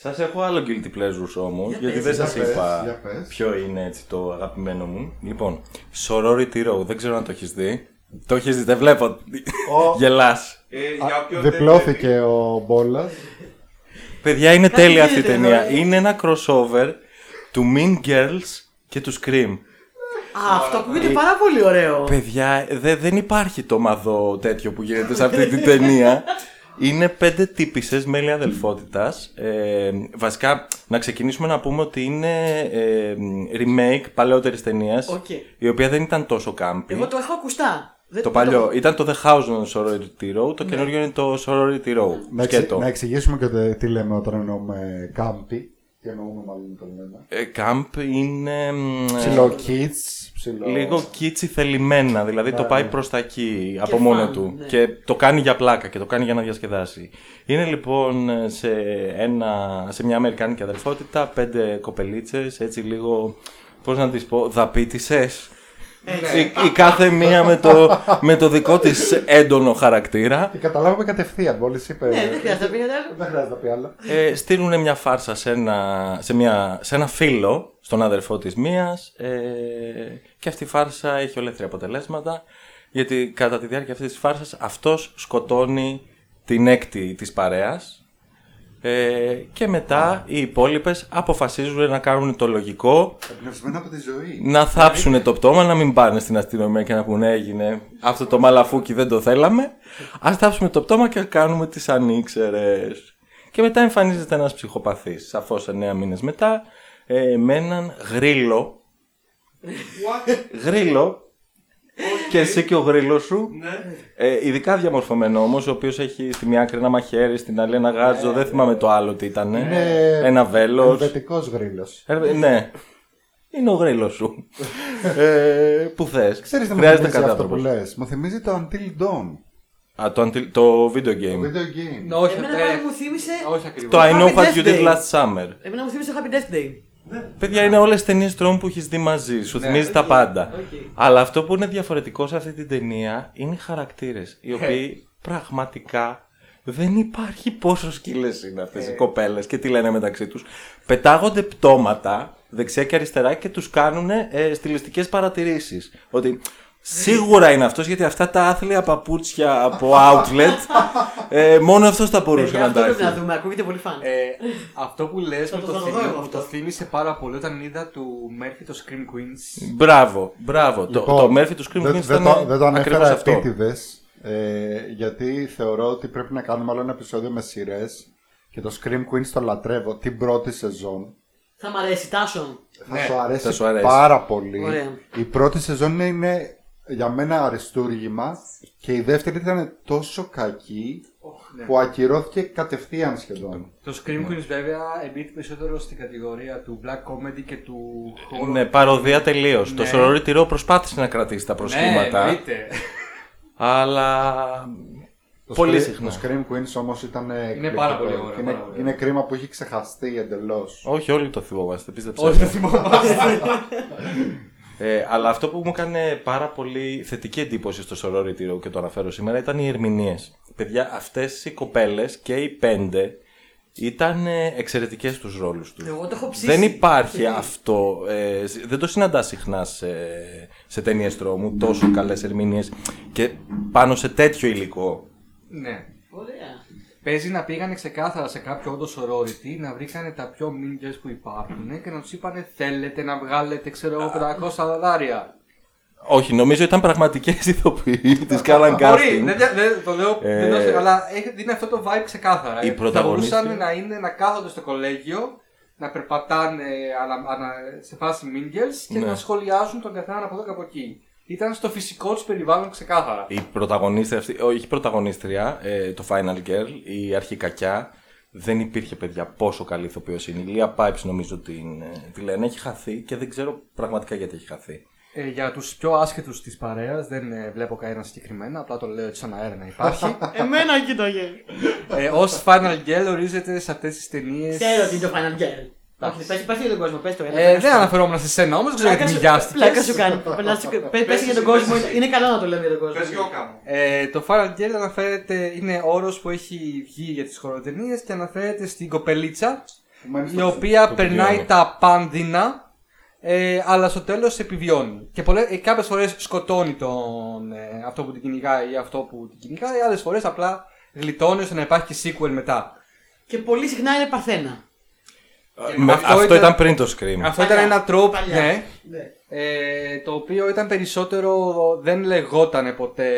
Σας έχω άλλο guilty pleasures όμως, Για γιατί πες, δεν για σας πες, είπα για πες. ποιο είναι έτσι το αγαπημένο μου. Λοιπόν, Sorority Row, δεν ξέρω αν το έχεις δει. Το έχεις δει, δεν βλέπω. Ο- Γελάς. Ε, για όποιον δεν Διπλώθηκε ο Μπόλας. Παιδιά, είναι Κάτι τέλεια αυτή η γίνεται ταινία. εδώ, ε. Είναι ένα crossover του Mean Girls και του Scream. Α, αυτό ακούγεται πάρα πολύ ωραίο. Παιδιά, δε- δεν υπάρχει το μαδό τέτοιο που γίνεται σε αυτή την ταινία. Είναι πέντε τύπησες μέλη αδελφότητας. Ε, βασικά, να ξεκινήσουμε να πούμε ότι είναι ε, remake παλαιότερης ταινίας, Οκ. η οποία δεν ήταν τόσο campy. Εγώ το έχω ακουστά. Δεν- Το δεν παλιό ήταν το The House on Sorority Row, το καινούριο είναι το Sorority Row. Να, εξε- Σκέτο. να εξηγήσουμε και το- τι λέμε όταν εννοούμε campy. Τι εννοούμε μάλλον το λέμε. Ε, Camp είναι μ, ε, Ψιλο-kitsch, ψιλο... λίγο kitschy θελημένα, δηλαδή το Ναι, πάει ναι. προς τα εκεί από fun, μόνο του ναι. και το κάνει για πλάκα και το κάνει για να διασκεδάσει. Είναι λοιπόν σε, ένα, σε μια αμερικάνικη αδελφότητα πέντε κοπελίτσες έτσι λίγο, πώς να τις πω, δαπίτησες. Η, η κάθε μία με το, με το δικό της έντονο χαρακτήρα. Και καταλάβαμε κατευθείαν, μόλις είπε. Ναι, δεν χρειάζεται να πει κάτι άλλο. Δεν χρειάζεται να πει άλλο. Ε, στείλουν μια φάρσα σε ένα, σε μια, σε ένα φίλο, στον αδερφό της μίας ε, και αυτή η φάρσα έχει ολέθρια αποτελέσματα γιατί κατά τη διάρκεια αυτής της φάρσας αυτός σκοτώνει την έκτη της παρέας ε, και μετά οι υπόλοιπες αποφασίζουν να κάνουν το λογικό Εμπνευσμένο από τη ζωή. να θάψουν το πτώμα, να μην πάνε στην αστυνομία και να πούνε έγινε αυτό το μαλαφούκι δεν το θέλαμε. Ας θάψουμε το πτώμα και κάνουμε τις ανήξερες. Και μετά εμφανίζεται ένας ψυχοπαθής, σαφώς 9 μήνες μετά, ε, με έναν γρίλο. What? Γρίλο. και εσύ και ο γρίλος σου. Ναι. Ε, ειδικά διαμορφωμένο όμως, ο οποίος έχει στη μία άκρη ένα μαχαίρι, στην άλλη ένα γάτζο. δεν θυμάμαι το άλλο τι ήταν. Είναι Ένα βέλος. Ελβετικός γρίλο. Ε, ναι. Είναι ο γρίλο σου. ε, που θες. Ξέρεις τι μου Χρειάζεται θυμίζει αυτό κάτι που λες. Μου θυμίζει το Until Dawn. Α, το, anti- το video Το game. video game. Ναι, όχι, Εμένα ε, πάλι μου θύμισε. όχι ακριβώς. Το I know Happy what Death you did Day. last summer. Εμένα μου θύμισε Happy Death Day. Παιδιά, είναι όλες ταινίες τρόμου που έχεις δει μαζί. Σου Ναι, θυμίζει τα οκ, πάντα. οκ. Αλλά αυτό που είναι διαφορετικό σε αυτή την ταινία είναι οι χαρακτήρες. Οι οποίοι πραγματικά δεν υπάρχει πόσο σκύλες είναι αυτές οι κοπέλες και τι λένε μεταξύ τους. Πετάγονται πτώματα δεξιά και αριστερά και τους κάνουν ε, στιλιστικές παρατηρήσεις. Ότι Σίγουρα είναι αυτός γιατί αυτά τα άθλια παπούτσια από outlet ε, μόνο αυτός θα μπορούσε Παιδιά, να αυτό τα πρέπει να έχει. δούμε, ακούγεται πολύ φαν. Ε, αυτό που λες Θα μου το το, δω θύμι- εγώ μου αυτό. το θύμισε πάρα πολύ όταν είδα του Μέρφυ το Scream Queens. Μπράβο, μπράβο. Το, Λοιπόν, το Murphy του Scream δεν, Queens δεν, ήταν το, δεν το ακριβώς ανέφερα αυτό. επίτηδες. Ε, γιατί θεωρώ ότι πρέπει να κάνουμε άλλο ένα επεισόδιο με σειρές και το Scream Queens το λατρεύω την πρώτη σεζόν. Θα μ' αρέσει, Τάσο. Θα, Ναι, σου αρέσει θα σου αρέσει. πάρα πολύ. Ωραία. Η πρώτη σεζόν είναι για μένα αριστούργημα και η δεύτερη ήταν τόσο κακή ναι. που ακυρώθηκε κατευθείαν σχεδόν. Το Scream Queens βέβαια εμπίπτει περισσότερο στην κατηγορία του black comedy και του horror. Ναι, παροδία τελείως. Το Ναι. Sorority Row προσπάθησε να κρατήσει τα Ναι, προσχήματα. εννοείται. αλλά. Το Πολύ Scream- συχνά. Το Scream Queens όμως ήταν εκπληκτικό. πάρα πολύ ωραίο, Και Είναι, πάρα πολύ είναι κρίμα που έχει ξεχαστεί εντελώς. Όχι, όλοι το θυμόμαστε, πίστεψε. Όχι, δεν θυμόμαστε. Ε, αλλά αυτό που μου έκανε πάρα πολύ θετική εντύπωση στο Sorority Row και το αναφέρω σήμερα ήταν οι ερμηνείες. Παιδιά, αυτές οι κοπέλες και οι πέντε ήταν εξαιρετικές στους ρόλους τους. Εγώ το έχω ψήσει. Δεν υπάρχει Και- αυτό. ε, δεν το συναντά συχνά σε, σε ταινίες τρόμου. Τόσο καλές ερμηνείες και πάνω σε τέτοιο υλικό. ναι. Ωραία. Παίζει να πήγανε ξεκάθαρα σε κάποιο όντως sorority να βρήκανε τα πιο mean που υπάρχουν και να τους είπανε θέλετε να βγάλετε ξέρω εγώ 500 δολάρια. Όχι, νομίζω ήταν πραγματικές ηθοποιοί. Τις κάναν Μπορεί, casting. δεν, δεν, το λέω, Ε, δεν το λέω, αλλά έχει, δίνει αυτό το vibe ξεκάθαρα. η Ε, Θα πρωταγωνίστρια- μπορούσαν να, είναι, να κάθονται στο κολέγιο, να περπατάνε ανα, ανα, σε φάση mingles και Ναι. να σχολιάζουν τον καθέναν από εδώ και από εκεί. Ήταν στο φυσικό τους περιβάλλον ξεκάθαρα. Η πρωταγωνίστρια αυτή, όχι η πρωταγωνίστρια, ε, το Final Girl, η αρχικακιά, δεν υπήρχε παιδιά πόσο καλή ηθοποιός είναι. Η Λία Pipes νομίζω την, ε, τη λένε, έχει χαθεί και δεν ξέρω πραγματικά γιατί έχει χαθεί. Ε, για τους πιο άσχετους της παρέας δεν ε, βλέπω κανένα συγκεκριμένα, απλά το λέω έτσι σαν αέρα να υπάρχει. Εμένα εκεί το γέλιο. ε, Ω Final Girl ορίζεται σε αυτές τις ταινίε. Ξέρω τι είναι το Final Girl. Όχι, πες, πες για τον κόσμο, πες το. έλα, Ε, πες δεν το. αναφερόμουν σε σένα όμως, δεν ξέρω γιατί Πλάκα σου- Πλάκα σου μοιάστηκε. κάνει. Περνάς- Πες πες για τον κόσμο, είναι- είναι καλό να το λέμε για τον κόσμο. Πες γιώκα μου. Ε, το Final Girl αναφέρεται, είναι όρος που έχει βγει για τις χοροτενίε και αναφέρεται στην κοπελίτσα Που μένει η στο- οποία στο περνάει βιώνει. τα πάνδυνα ε, αλλά στο τέλος επιβιώνει. Και πολλές, ε, κάποιες φορές σκοτώνει τον, ε, αυτό που την κυνηγάει ή αυτό που την κυνηγάει, άλλες φορές απλά γλιτώνει ώστε να υπάρχει και sequel μετά. Και πολύ συχνά είναι παρθένα. Με- αυτό αυτό, ήταν- ήταν... πριν το Scream. Αυτό Παλιά, ήταν ένα τρόπο, παλιά. ναι, Ναι. ε, το οποίο ήταν περισσότερο, δεν λεγότανε ποτέ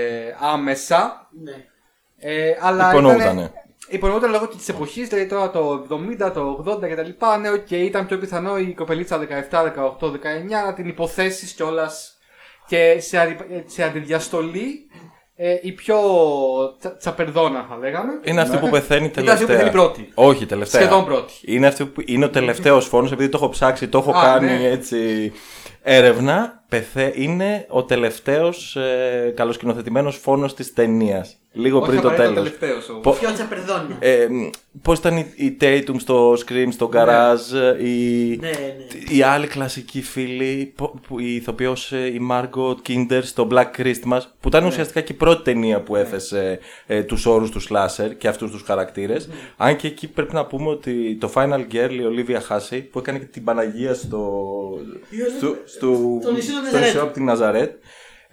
άμεσα, Ναι. ε, αλλά Υπονοούτανε. ήτανε- Υπονοούταν λόγω της εποχής, δηλαδή τώρα το 70, το 80 κτλ. Ναι, οκ, ήταν πιο πιθανό η κοπελίτσα 17, 18, 19 να την υποθέσεις κιόλας και σε, αντι- σε αντιδιαστολή ε, η πιο τσα, τσαπερδόνα θα λέγαμε. Είναι αυτή που πεθαίνει Ήταν αυτή που τελευταία. πεθαίνει πρώτη. Όχι, τελευταία. Σχεδόν πρώτη. Είναι, αυτή που, είναι ο τελευταίος φόνος, επειδή το έχω ψάξει, το έχω Α, κάνει ναι. έτσι έρευνα. Πεθέ, είναι ο τελευταίος ε, καλοσκηνοθετημένος φόνος της ταινίας. Λίγο Όχι πριν το απαραίτητα τέλος. τελευταίος όμως. Πο- Πιο τσαπερδόνα. Ε, Πώς ήταν η, η Tatum στο Scream, στο Garage, η, Ναι, ναι. η άλλη κλασική φίλη, που, που η ηθοποιός η Margot Kinder στο Black Christmas, που ήταν ουσιαστικά και η πρώτη ταινία που έθεσε ε, τους όρους του Slasher και αυτούς τους χαρακτήρες. Αν και εκεί πρέπει να πούμε ότι το Final Girl, η Olivia Hussey, που έκανε και την Παναγία στο. στο, στο, Στο νησί του στο Ναζαρέτ. νησί από την Ναζαρέτ.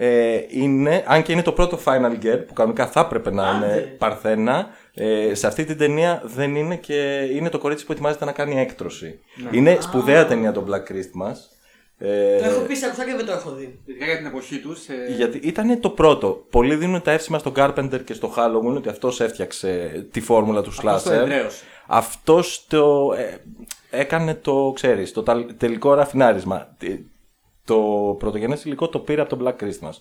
Ε, είναι, αν και είναι το πρώτο Final Girl που κανονικά θα έπρεπε να Άντε. είναι Παρθένα, ε, σε αυτή την ταινία δεν είναι και είναι το κορίτσι που ετοιμάζεται να κάνει έκτρωση. Είναι σπουδαία ταινία το Black Christmas. Ε, Το έχω πει σε ακουστά και δεν το έχω δει. Ειδικά για την εποχή τους. Ε, γιατί ήταν το πρώτο. Πολλοί δίνουν τα εύσημα στον Carpenter και στο Halloween ότι αυτός έφτιαξε τη φόρμουλα του αυτός το slasher. εδραίωσε. Αυτός το ε, έκανε το, ξέρεις, το τα- τελικό ραφινάρισμα. Ε, Το πρωτογενές υλικό το πήρε από το Black Christmas.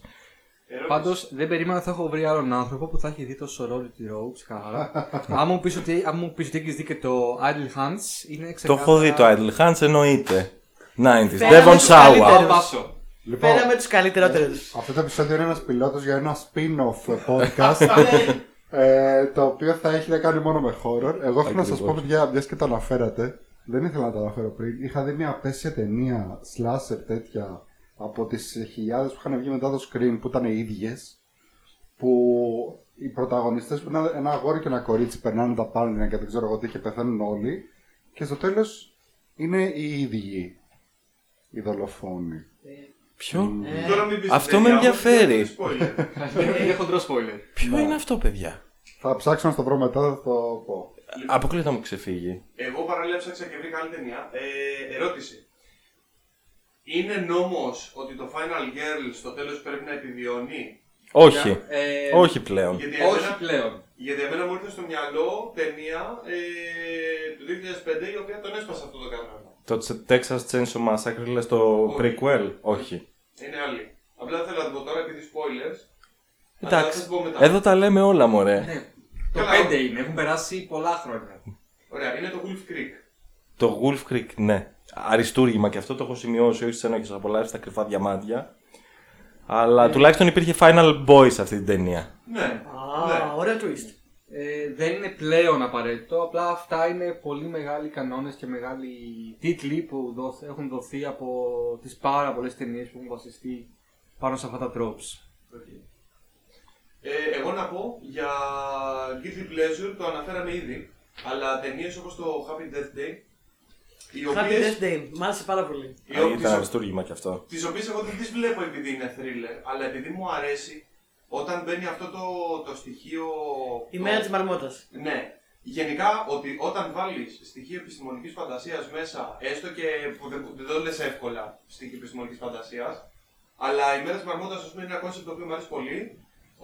Πάντως δεν περίμενα ότι θα έχω βρει άλλον άνθρωπο που θα έχει δει το Sorority Row ξεκάθαρα. αν μου πεις ότι, αν μου πεις ότι έχεις δει και το Idle Hands, είναι Το ξεκάθαρα. έχω δει το Idle Hands, εννοείται. 90s. Φέραμε Devon τους Sawa. καλύτερους. Πάω βάσο. Λοιπόν, Πέραμε τους καλύτερότερους. αυτό το επεισόδιο είναι ένας πιλότος για ένα spin-off podcast ε, το οποίο θα έχει να κάνει μόνο με horror. Εγώ έχω να σας πω, παιδιά, μιας και το αναφέρατε, δεν ήθελα να το αναφέρω πριν. Είχα δει μια απέσια ταινία, slasher τέτοια, από τις χιλιάδες που είχαν βγει μετά το Scream, που ήταν οι ίδιες, που οι πρωταγωνιστές που είναι ένα αγόρι και ένα κορίτσι περνάνε τα πάνδυνα και δεν ξέρω εγώ τι και πεθαίνουν όλοι και στο τέλος είναι οι ίδιοι οι δολοφόνοι. Ποιο; Ε, Τώρα μην πεις αυτό παιδιά, με ενδιαφέρει. όμως είναι spoiler. Είναι χοντρό spoiler. Ποιο είναι αυτό, παιδιά; Θα ψάξω να στο βρω μετά, θα το πω. Αποκλείται να μου ξεφύγει. Εγώ παραλλήλα ψάξα και βρήκα άλλη ταινία. Ε, ερώτηση. Είναι νόμος ότι το Final Girl στο τέλος πρέπει να επιβιώνει; Όχι. Ε, Όχι πλέον. Γιατί Όχι εμένα, πλέον. γιατί εμένα μου ήρθε στο μυαλό ταινία ε, του 2005 η οποία τον έσπασε αυτό το κανόνα. Το Texas Chainsaw Massacre λες το Όχι. prequel; Όχι. Είναι άλλη. Απλά δεν θέλω να την πω τώρα επειδή spoilers. αλλά θα Εντάξει. την πω μετά. Εδώ τα λέμε όλα, μωρέ. Ναι. Το Καλά. 5 είναι, έχουν περάσει πολλά χρόνια. Ωραία, είναι το Wolf Creek. Το Wolf Creek, ναι. Αριστούργημα και αυτό το έχω σημειώσει, όχι στι ενόχε απολαύσει στα κρυφά διαμάντια. Αλλά τουλάχιστον υπήρχε Final Boy σε αυτή την ταινία. Ναι. Α, ναι. ωραίο twist. Ε, δεν είναι πλέον απαραίτητο, απλά αυτά είναι πολύ μεγάλοι κανόνες και μεγάλοι τίτλοι που δόθ- έχουν δοθεί από τις πάρα πολλές ταινίες που έχουν βασιστεί πάνω σε αυτά τα tropes. Ε, εγώ να πω για Guilty Pleasure το αναφέραμε ήδη. Αλλά ταινίες όπως το Happy Death Day. Οι Happy οποίες, Death Day. Μ' άρεσε πάρα πολύ. οι Α, οποίες- Ήταν αριστούργημα και αυτό. τις οποίες εγώ δεν τις βλέπω επειδή είναι thriller, αλλά επειδή μου αρέσει όταν μπαίνει αυτό το, το στοιχείο... Η το- μέρα της Μαρμότας. Ναι. Γενικά, ότι όταν βάλεις στοιχείο επιστημονικής φαντασίας μέσα, έστω και που δεν, δεν το λες εύκολα στοιχείο επιστημονικής φαντασίας, αλλά η μέρα της Μαρμότας, ας πούμε, είναι ένα concept το οποίο μου αρέσει πολύ,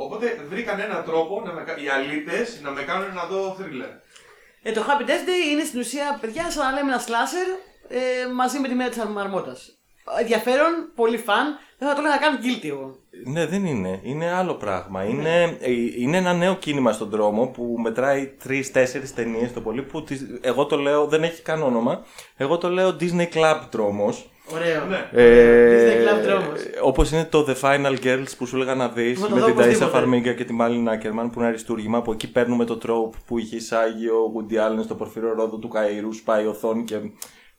οπότε βρήκαν έναν τρόπο, να με, κα- οι αλήτες, να με κάνουν να δω thriller. Ε, το Happy Death Day είναι στην ουσία, παιδιά, σαν να λέμε ένα slasher ε, μαζί με τη μέρα της Μαρμότας. Ενδιαφέρον, πολύ fun. Δεν θα το έλεγα καν guilty εγώ. Ναι, δεν είναι. Είναι άλλο πράγμα. Είναι, ε, είναι ένα νέο κίνημα στον τρόμο που μετράει τρει-τέσσερι ταινίες το πολύ. Που τις, εγώ το λέω, δεν έχει καν όνομα. Εγώ το λέω Disney Club δρόμο. Ωραίο. Ναι. Ε, Disney Club δρόμος. Όπως είναι το The Final Girls που σου έλεγα να δεις Θα το με δω την Ταΐσα οπωσδήποτε. Φαρμίγκα και τη Μάλιν Άκερμαν που είναι αριστούργημα. Από εκεί παίρνουμε το τρόπ που είχε εισάγει ο Woody Allen στο πορφύρο ρόδο του Καΐρου, σπάει η οθόνη και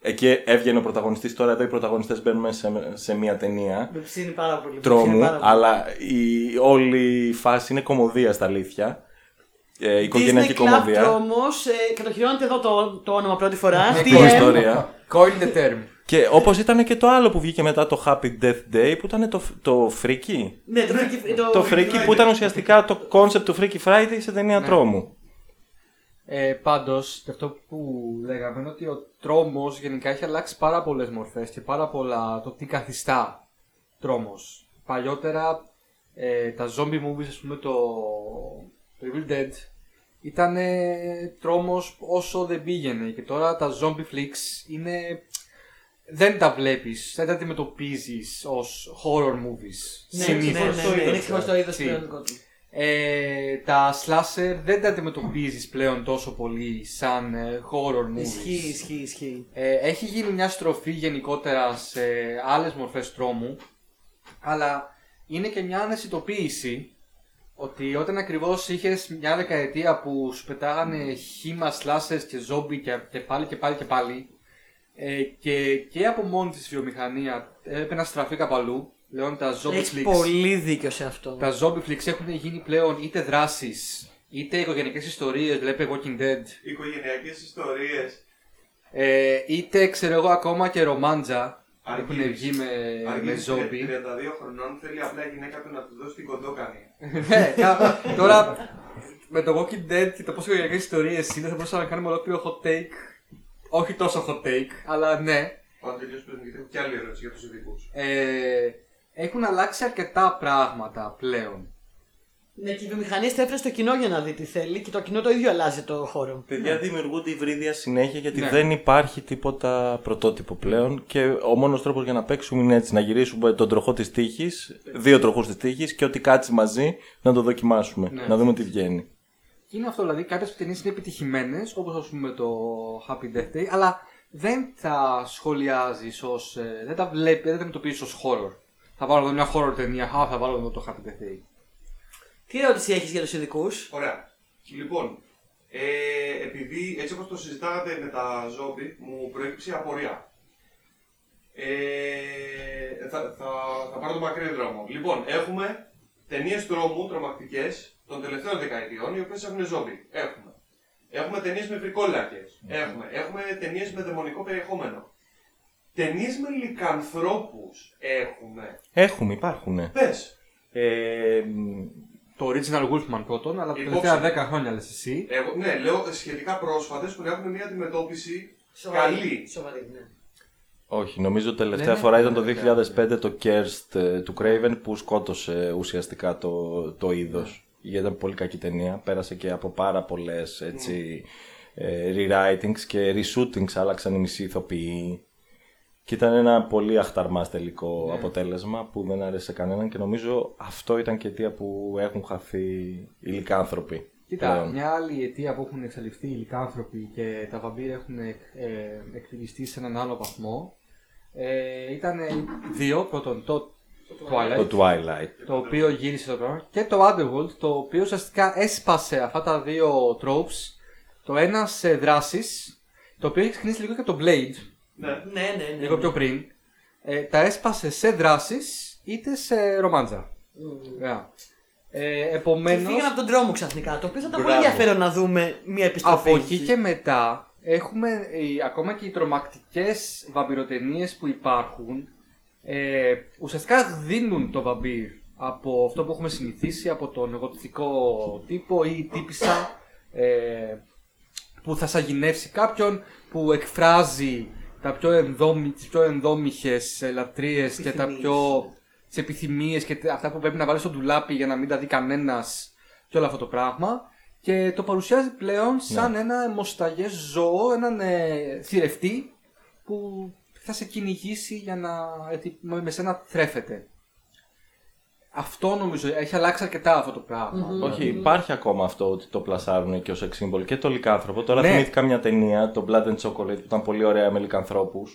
εκεί έβγαινε ο πρωταγωνιστής. Τώρα εδώ οι πρωταγωνιστές μπαίνουν σε, σε μια ταινία Με ψήνει πάρα πολύ. με τρόμου, ψήνει πάρα πολύ. αλλά η, όλη η φάση είναι κομμωδία στα αλήθεια. Ε, οικογενειακή Disney Club κομμωδία. όμως, ε, κατοχυρώνεται εδώ το, το όνομα πρώτη φορά. Την DM. ιστορία. Coin the term. Και όπως ήταν και το άλλο που βγήκε μετά το Happy Death Day που ήταν το, το Freaky. Ναι, το, freaky- το, Το Freaky που ήταν ουσιαστικά το concept του Freaky Friday σε ταινία τρόμου. Ε, πάντως, και αυτό που λέγαμε είναι ότι ο τρόμος γενικά έχει αλλάξει πάρα πολλές μορφές και πάρα πολλά το τι καθιστά τρόμος. Παλιότερα ε, τα zombie movies, ας πούμε το, το Evil Dead, ήταν τρόμος όσο δεν πήγαινε και τώρα τα zombie flicks είναι... Δεν τα βλέπεις, δεν τα αντιμετωπίζεις ως horror movies. Ναι, ναι, συνήθως. ναι, ναι, είναι ξεχωριστό είδος Έτσι. πλέον δικό του. Ε, τα slasher δεν τα αντιμετωπίζεις πλέον τόσο πολύ σαν ε, horror movies. Ισχύει, ισχύει, ισχύει. Ε, έχει γίνει μια στροφή γενικότερα σε άλλες μορφές τρόμου, αλλά είναι και μια αναισθητοποίηση ότι όταν ακριβώς είχες μια δεκαετία που σου πετάγανε χήμα slashers και zombie και, και πάλι και πάλι και πάλι ε, και, και από μόνη της βιομηχανία έπρεπε να στραφεί κάπου αλλού, πλέον τα zombie Έχεις flicks πολύ δίκιο σε αυτό. τα zombie flicks έχουν γίνει πλέον είτε δράσεις, είτε οικογενειακές ιστορίες, βλέπε Walking Dead, Οικογενειακές ιστορίες. ε, είτε ξέρω εγώ ακόμα και ρομάντζα έχουν Αργύρης. βγει με, με Αργύρης, zombie. 32 χρονών θέλει απλά η γυναίκα του να του δώσει την κοντόκανη. Ναι, κα- τώρα με το Walking Dead και το πόσο οικογενειακές ιστορίες είναι θα μπορούσαμε να κάνουμε ολόκληρο hot take. Όχι τόσο hot take, αλλά ναι. Πάω τελείως πριν γιατί έχω και άλλη ερώτηση για τους ειδικούς. Ε, έχουν αλλάξει αρκετά πράγματα πλέον. Ναι, και η βιομηχανία στέφρε στο κοινό για να δει τι θέλει και το κοινό το ίδιο αλλάζει το χώρο. Παιδιά δημιουργούνται υβρίδια συνέχεια γιατί Ναι. δεν υπάρχει τίποτα πρωτότυπο πλέον και ο μόνος τρόπος για να παίξουμε είναι έτσι να γυρίσουμε τον τροχό της τύχης, δύο τροχούς της τύχης και ό,τι κάτσει μαζί να το δοκιμάσουμε, Ναι. να δούμε τι βγαίνει. Και είναι αυτό, δηλαδή κάποιες ταινίες είναι επιτυχημένες, όπως ας πούμε το Happy Death Day, αλλά δεν τα σχολιάζεις ως. δεν τα βλέπεις, δεν τα αντιμετωπίζεις ως horror. Θα βάλω εδώ μια horror ταινία, α, θα βάλω εδώ το Happy Death Day. Τι ερώτηση έχεις για τους ειδικούς; Ωραία. Λοιπόν, ε, επειδή έτσι όπως το συζητάγατε με τα ζόμπι, μου προέκυψε η απορία. Ε, θα, θα, θα πάρω τον μακρύ δρόμο. Λοιπόν, έχουμε ταινίες τρόμου, τρομακτικές, των τελευταίων δεκαετιών, οι οποίες έχουν ζόμπι. Έχουμε. Έχουμε ταινίες με βρικόλακες. Έχουμε. Έχουμε ταινίες με δαιμονικό περιεχόμενο. Ταινίες με λικανθρώπους έχουμε. Έχουμε, υπάρχουν. Πες. Ε, Το original Wolfman πρώτον, αλλά τα Υπόψη. τελευταία 10 χρόνια λες εσύ. Εγώ, ναι, λέω σχετικά πρόσφατες που να έχουν μια αντιμετώπιση Σοβαρή. καλή. Σοβαρή, ναι. όχι, νομίζω τελευταία Ναι, φορά ναι, ήταν το ναι, 2005 το Kerst ε, του Craven που σκότωσε ουσιαστικά το, το είδος. Γιατί ήταν πολύ κακή ταινία. Πέρασε και από πάρα πολλές έτσι, ε, rewritings και reshootings. Άλλαξαν οι μισοί ηθοποιοί. Και ήταν ένα πολύ αχταρμάς τελικό αποτέλεσμα που δεν άρεσε κανέναν και νομίζω αυτό ήταν και αιτία που έχουν χαθεί οι λικάνθρωποι. Κοίτα, πλέον. μια άλλη αιτία που έχουν εξαλειφθεί οι λικάνθρωποι και τα βαμπύρια έχουν ε, εκτελιστεί σε έναν άλλο βαθμό ε, ήταν δύο. Πρώτον, το Twilight, Το Twilight. το οποίο γύρισε το πράγμα, και το Underworld, το οποίο ουσιαστικά έσπασε αυτά τα δύο tropes. Το ένα σε δράσεις, το οποίο έχει ξεκινήσει λίγο και από το Blade, Ναι. Ναι, ναι, ναι. λίγο πιο πριν. Ε, τα έσπασε σε δράσεις είτε σε ρομάντζα. Yeah. Ε, Και Επομένως, φύγανε από τον δρόμο ξαφνικά. Το οποίο θα ήταν πολύ Μπράβο. ενδιαφέρον να δούμε μια επιστροφή. Από εκεί και μετά έχουμε ε, ακόμα και οι τρομακτικές βαμπυροτενίες που υπάρχουν ε, ουσιαστικά δίνουν το βαμπύρ από αυτό που έχουμε συνηθίσει από τον εγωτικό τύπο ή τύπησα ε, που θα σαγηνεύσει κάποιον που εκφράζει τα πιο ενδόμη, τις πιο ενδόμηχες ε, λατρείες και τα Επιθυμίες. πιο τις επιθυμίες και τα- αυτά που πρέπει να βάλει στο ντουλάπι για να μην τα δει κανένας και όλο αυτό το πράγμα και το παρουσιάζει πλέον σαν ένα αιμοσταγές ζώο, έναν ε, θηρευτή που θα σε κυνηγήσει για να έτσι, με με σένα θρέφεται. Αυτό νομίζω έχει αλλάξει αρκετά αυτό το πράγμα. Όχι, υπάρχει ακόμα αυτό ότι το πλασάρουν και ως sex symbol και το λικάνθρωπο. Τώρα Ναι. θυμήθηκα μια ταινία, το Blood and Chocolate, που ήταν πολύ ωραία με λικανθρώπου.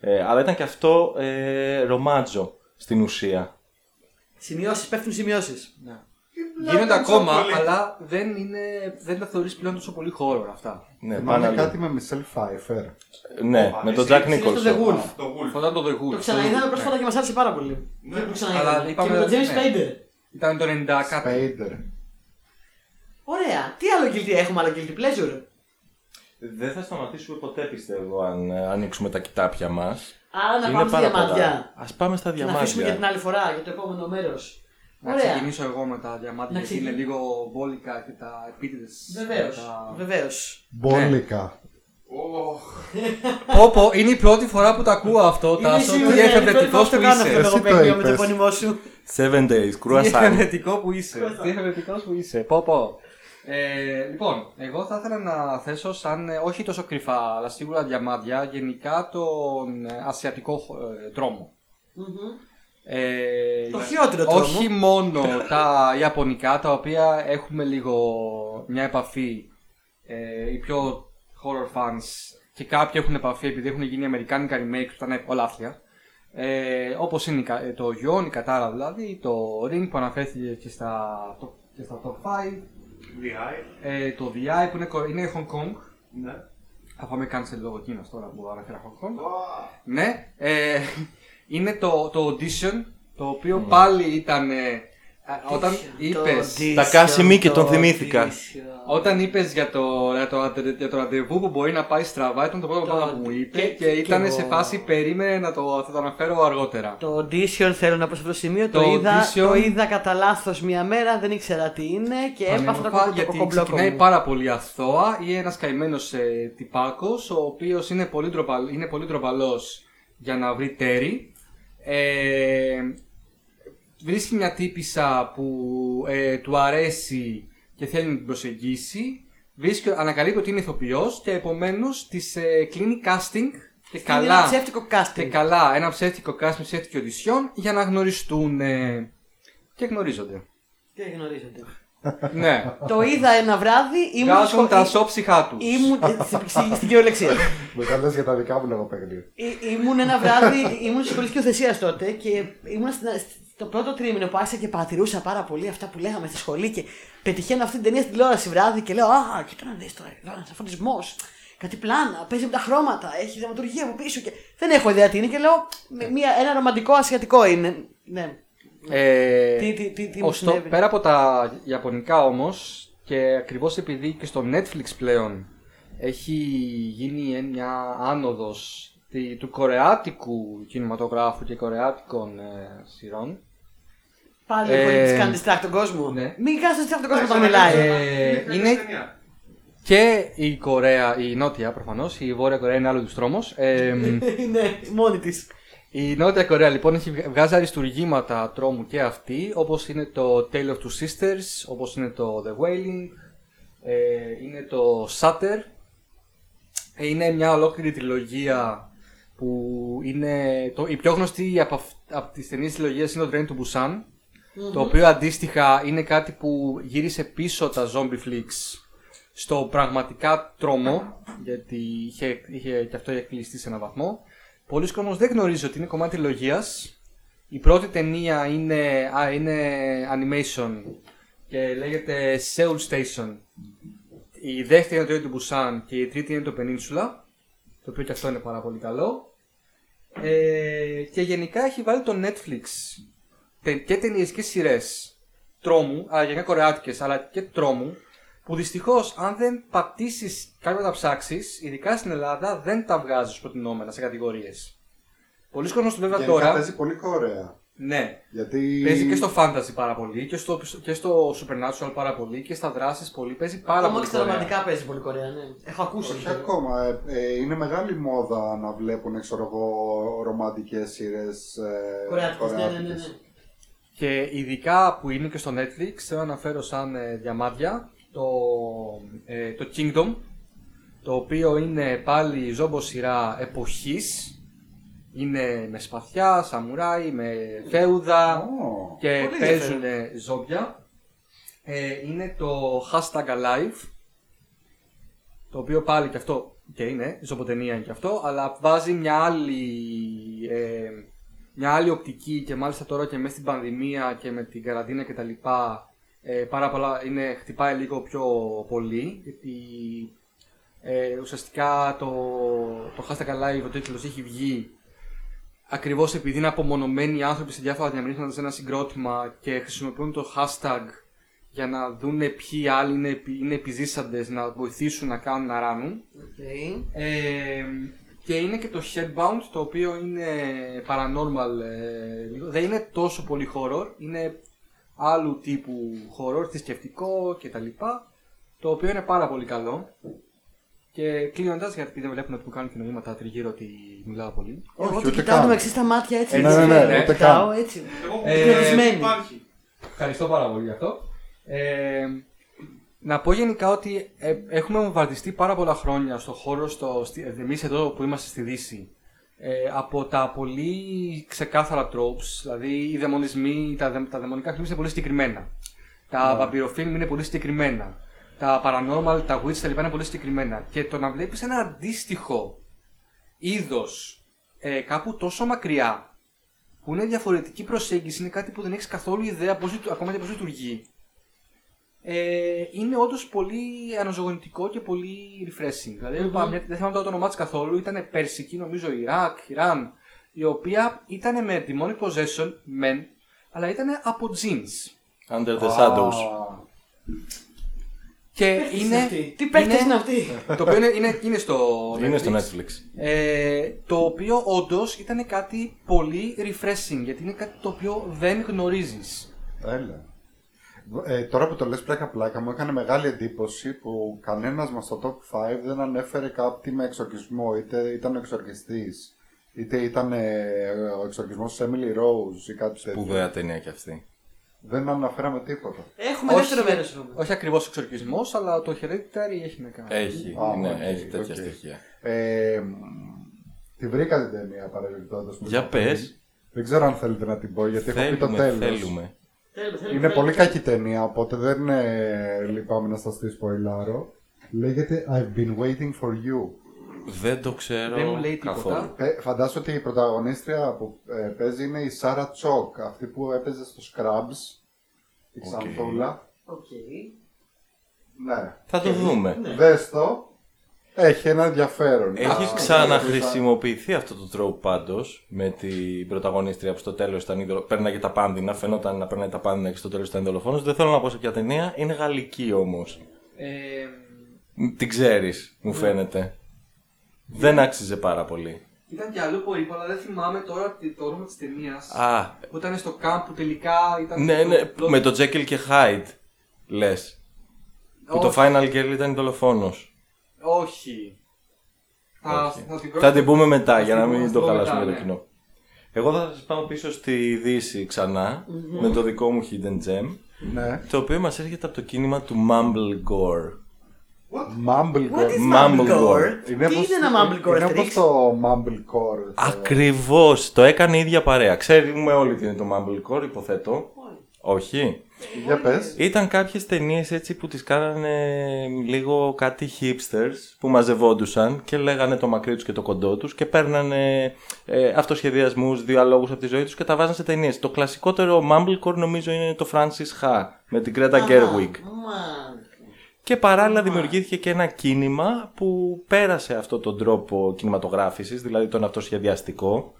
Ε, αλλά ήταν και αυτό ε, ρομάτζο στην ουσία. Σημειώσεις, πέφτουν σημειώσεις. Ναι. Blood Γίνονται and ακόμα, chocolate. αλλά δεν, είναι, δεν τα θεωρείς πλέον τόσο πολύ χώρο αυτά. Ναι, Θυμάμαι πάνε κάτι με Μισελ Φάιφερ. Ναι, Ω, με τον εσύ- Jack εσύ στο The Nicholson. Wolf. Το Wolf. Αυτό ήταν το The Good. Το ξαναείδαμε πρόσφατα και μας άρεσε πάρα πολύ. Ναι. Και το Αλλά ξαναείδαμε. είπαμε Και με τον ότι James ναι. Spader. Ήταν το 90 κάτι. Σπέιντερ. Ωραία. Τι άλλο guilty έχουμε, άλλο guilty pleasure; Δεν θα σταματήσουμε ποτέ πιστεύω αν ε, ανοίξουμε τα κοιτάπια μας. Άρα να πάμε στα διαμάντια. Α πάμε στα Και να αφήσουμε για την διαμάντια. άλλη φορά, για το επόμενο μέρος. Να Ωραία. ξεκινήσω εγώ με τα διαμάντια Να γιατί είναι ξεκινήσω. λίγο μπόλικα και τα επίτηδες. Βεβαίως. τα- Βεβαίως. Μπόλικα. Ωχ. Πω πω, είναι η πρώτη φορά που το ακούω αυτό, Τάσο. Τι εφευρετικός που το κάνω αυτό είσαι. το Εσύ το παιχνίδι με το είπες. επώνυμό σου. Seven days, Τι κρουασάν. εφευρετικό που είσαι. Τι εφευρετικός που είσαι. Πω πω. Ε, λοιπόν, εγώ θα ήθελα να θέσω σαν, ε, όχι τόσο κρυφά, αλλά σίγουρα διαμάντια, γενικά τον ε, ασιατικό ε, τρόμο. Ε, Το χειρότερο τρόμο. Όχι μόνο τα ιαπωνικά, τα οποία έχουμε λίγο μια επαφή, ε, οι πιο horror fans και κάποιοι έχουν επαφή επειδή έχουν γίνει αμερικάνικα remake που ήταν όλα άθλια. Ε, όπως είναι η κα- ε, το Yon, η Κατάρα δηλαδή, το Ring που αναφέρθηκε και στα, το- και στα top 5, The ε, το The Eye που είναι, κο- είναι Hong Kong, Ναι. θα πάμε cancel λόγω εκείνος τώρα που αναφέρα Hong Kong. Ναι, ε, είναι το, το audition, το οποίο πάλι ήταν. ε, α, όταν είπες, Τα Κάσιμι και τον θυμήθηκα. όταν είπες για το, για, το, ατε- για το ραντεβού που μπορεί να πάει στραβά, ήταν το πρώτο Το- πράγμα που μου είπε και- και, και ήταν εγώ. σε φάση περίμενε να το, θα το αναφέρω αργότερα. Το audition θέλω να πω σε αυτό το σημείο. Το, Το είδα, audition- το είδα κατά λάθος μία μέρα, δεν ήξερα τι είναι και έπαθα το Πανέμορφα, κοκο- το γιατί κοκομπλόκο ξεκινάει μου. πάρα πολύ αθώα ή ένας καημένος ε, τυπάκος ο οποίος είναι πολύ, ντροπαλ, είναι πολύ ντροπαλός για να βρει τέρι ε, βρίσκει μια τύπησα που ε, του αρέσει και θέλει να την προσεγγίσει βρίσκει, ανακαλύπτει ότι είναι ηθοποιός και επομένως της ε, κλείνει casting και Είναι καλά, ένα ψεύτικο και casting. καλά ένα ψεύτικο casting, ψεύτικη οντισιόν για να γνωριστούν ε, και γνωρίζονται. Και γνωρίζετε. Ναι. το είδα ένα βράδυ, ήμουν, Βγάζουν σχολ- τα σώψυχά τους. ήμουν ε, στην- στην στην κυριολεξία. Μετά λες για τα δικά μου λογοπαίγνια. Ή- ήμουν ένα βράδυ, ήμουν στη σχολική οθεσία τότε και ήμουν στην- στο πρώτο τρίμηνο που άρχισα και παρατηρούσα πάρα πολύ αυτά που λέγαμε στη σχολή και πετυχαίνω αυτή την ταινία στην τηλεόραση βράδυ και λέω Α, κοίτα να δεις τώρα, εδώ ένας φωτισμό. Κάτι πλάνα, παίζει με τα χρώματα, έχει δραματουργία από πίσω και δεν έχω ιδέα τι είναι και λέω «Με Μια, ένα ρομαντικό ασιατικό είναι. Ναι. Ε, Τι- τι- τι- τι μου ωστό- συνέβη; πέρα από τα Ιαπωνικά όμως και ακριβώς επειδή και στο Netflix πλέον έχει γίνει μια άνοδος τη- του κορεάτικου κινηματογράφου και κορεάτικων ε, σειρών. Πάλι Ε, ε, της κάνει distract τον κόσμο. ναι. Μην κάνεις distract τον κόσμο όταν Εντάξει, μιλάει. Ε, Είναι είναι ταινία. και η Κορέα, η Νότια προφανώς, η Βόρεια Κορέα είναι άλλο τους τρόμος. Ε, Είναι μόνη της. Η Νότια Κορέα λοιπόν έχει βγα- βγάζει αριστουργήματα τρόμου και αυτή, όπως είναι το Tale of Two Sisters, όπως είναι το The Wailing, ε, είναι το Shutter. Ε, είναι μια ολόκληρη τριλογία που είναι. Το, η πιο γνωστή από, αυ- από τις ταινίες τριλογίας είναι το Train to Busan. Το οποίο αντίστοιχα είναι κάτι που γύρισε πίσω τα zombie flicks στο πραγματικά τρόμο, γιατί είχε, είχε και αυτό είχε κλειστεί σε έναν βαθμό. Πολλοί κόσμος δεν γνωρίζει ότι είναι κομμάτι τριλογίας. Η πρώτη ταινία είναι, α, είναι animation και λέγεται Seoul Station. Η δεύτερη είναι το Train to Busan και η τρίτη είναι το Peninsula, το οποίο και αυτό είναι πάρα πολύ καλό. Ε, και γενικά έχει βάλει το Netflix τε- και ταινίες και σειρές τρόμου, αλλά γενικά κορεάτικες, αλλά και τρόμου, που δυστυχώς αν δεν πατήσεις κάτι να τα ψάξεις, ειδικά στην Ελλάδα, δεν τα βγάζεις ω προτινόμενα σε κατηγορίες. Πολλοί κόσμοι του βέβαια Γενικά τώρα. παίζει πολύ Κορέα. Ναι, Γιατί... παίζει και στο fantasy πάρα πολύ και στο, και στο supernatural πάρα πολύ και στα δράσεις πολύ. Παίζει πάρα Ακόμα πολύ. και στα Κορέα. ρομαντικά παίζει πολύ Κορέα, ναι. Έχω ακούσει. Όχι ακόμα. Ε, ε, είναι μεγάλη μόδα να βλέπουν, ξέρω εγώ, ρομαντικές σειρές ε, Κορεάτικες, ναι, ναι, ναι, ναι. κορεάτικες. Και ειδικά που είναι και στο Netflix, θέλω να αναφέρω σαν ε, διαμάντια το, ε, το Kingdom, το οποίο είναι πάλι ζόμπο σειρά εποχής. Είναι με σπαθιά, σαμουράι, με φέουδα Ω, και Πολύ παίζουν ζόμπια. Ε, είναι το hashtag alive, το οποίο πάλι και αυτό και είναι, ζωμποτενία είναι και αυτό, αλλά βάζει μια άλλη, ε, μια άλλη οπτική και μάλιστα τώρα και μέσα στην πανδημία και με την καραντίνα και τα λοιπά ε, πάρα πολλά, είναι, χτυπάει λίγο πιο πολύ γιατί ε, ουσιαστικά το, το hashtag alive, ο τίτλος έχει βγει Ακριβώς επειδή είναι απομονωμένοι άνθρωποι σε διάφορα διαμερίσματα σε ένα συγκρότημα και χρησιμοποιούν το hashtag για να δουν ποιοι άλλοι είναι, επι- είναι επιζήσαντες να βοηθήσουν να κάνουν να ράνουν. Οκ. Ε, και είναι και το Hellbound το οποίο είναι paranormal. ε, λίγο. δεν είναι τόσο πολύ horror, είναι άλλου τύπου horror, θρησκευτικό κτλ. Το οποίο είναι πάρα πολύ καλό. Και κλείνοντας, γιατί δεν βλέπουν ότι μου κάνουν και νοήματα τριγύρω ότι μιλάω πολύ. Όχι, Εγώ το ούτε κοιτάω καν. με εξή τα μάτια έτσι. Ε, έτσι, ναι, ναι, ναι, ούτε κοιτάω, καν. έτσι. Εγώ που Ε, ε, υπάρχει. Ευχαριστώ πάρα πολύ γι' αυτό. Ε, να πω γενικά ότι ε, έχουμε βομβαρδιστεί πάρα πολλά χρόνια στο χώρο, στο, στη, εμείς εδώ που είμαστε στη Δύση, ε, από τα πολύ ξεκάθαρα tropes, δηλαδή οι δαιμονισμοί, τα, δε- τα δαιμονικά films είναι πολύ συγκεκριμένα. Τα βαμπυροφίλμ είναι πολύ συγκεκριμένα. Τα paranormal, τα witch, τα λοιπά είναι πολύ συγκεκριμένα. Και το να βλέπεις ένα αντίστοιχο είδος ε, κάπου τόσο μακριά που είναι διαφορετική προσέγγιση, είναι κάτι που δεν έχεις καθόλου ιδέα πώς, λειτου- ακόμα και πώς λειτουργεί. Ε, είναι όντως πολύ αναζωογονητικό και πολύ refreshing. Δηλαδή, mm μια, δεν θυμάμαι τώρα το όνομά της καθόλου, ήταν Περσική, νομίζω, Ιράκ, Ιράν, η οποία ήταν με demonic possession, μεν, αλλά ήταν από jeans. Under the Shadows. Α, Και Παίκτες είναι. αυτοί. Τι παίκτε είναι αυτοί. Το οποίο είναι, είναι, είναι στο Είναι στο Netflix. Netflix. Ε, το οποίο όντως ήταν κάτι πολύ refreshing, γιατί είναι κάτι το οποίο δεν γνωρίζεις. Έλα. Ε, τώρα που το λες πλάκα πλάκα μου έκανε μεγάλη εντύπωση που κανένας μας στο top 5 δεν ανέφερε κάτι με εξορκισμό είτε ήταν ο εξορκιστής είτε ήταν ε, ο εξορκισμός της Emily Rose ή κάτι τέτοιο. Σπουδαία ταινία κι αυτή. Δεν αναφέραμε τίποτα. Έχουμε δεύτερο μέρος. όχι ακριβώς εξορκισμός, αλλά το Hereditary έχει να κάνει. Έχει, Α, ναι, οκ, έχει τέτοια οκ. στοιχεία. Ε, μ, τη βρήκα την ταινία παρεμπιπτόντως. που Για είπα πριν. πες. Δεν ξέρω αν θέλετε να την πω γιατί έχω πει το Θέλουμε, τέλος. θέλουμε. Είναι πολύ κακή ταινία, οπότε δεν ε, λυπάμαι να σας τη σποϊλάρω. Λέγεται I've been waiting for you. Δεν το ξέρω Δεν μου λέει τίποτα. καθόλου. Ε, φαντάσου ότι η πρωταγωνίστρια που ε, παίζει είναι η Σάρα Τσόκ, αυτή που έπαιζε στο Scrubs, η Οκ. Ξανθούλα. Οκ. Ναι. Θα το δούμε. Δες το. Έχει ένα ενδιαφέρον. Έχεις Α, ξαναχρησιμοποιηθεί αυτό το τρόπο πάντως με την πρωταγωνίστρια που στο τέλος ήταν είδωλο. Πέρναγε τα πάνδεινα, φαινόταν να περνάει τα πάνδεινα και στο τέλος ήταν δολοφόνος. Δεν θέλω να πω σε ποια ταινία, είναι γαλλική όμως. Ε, Την ξέρεις, μου φαίνεται. Δεν άξιζε πάρα πολύ. Ήταν και αλλού που είπα, αλλά δεν θυμάμαι τώρα τι- το όνομα της ταινίας. Α, Που ήταν στο camp που τελικά ήταν. ναι, το ναι, plot- με το Jekyll και Hyde, λες. Που το Όχι. Final Girl ήταν δολοφόνος. Όχι. Θα, Όχι. θα την Θα την πούμε μετά θα για την να πούμε- μην θα το την πούμε χαλάσουμε μετά, το ναι. κοινό. Εγώ θα σας πάω πίσω στη Δύση ξανά, με το δικό μου Hidden Gem, Ναι. το οποίο μας έρχεται από το κίνημα του Mumblegore. Mumblecore. What is Mumblecore. Mumblecore? Τι όπως- είναι ένα Mumblecore, Είναι όπως Asterix? το Mumblecore. το- Ακριβώς, το έκανε η ίδια παρέα. Ξέρουμε όλοι τι είναι το Mumblecore, υποθέτω. Όχι. Για πες. Ήταν κάποιες ταινίες έτσι που τις κάνανε λίγο κάτι hipsters που μαζευόντουσαν και λέγανε το μακρύ τους και το κοντό τους και παίρνανε ε, αυτοσχεδιασμούς, διαλόγους από τη ζωή τους και τα βάζανε σε ταινίες. Το κλασικότερο Mumblecore νομίζω είναι το Francis Ha με την Greta Gerwig. Μα. Και παράλληλα δημιουργήθηκε και ένα κίνημα που πέρασε αυτόν τον τρόπο κινηματογράφησης, δηλαδή τον αυτοσχεδιαστικό,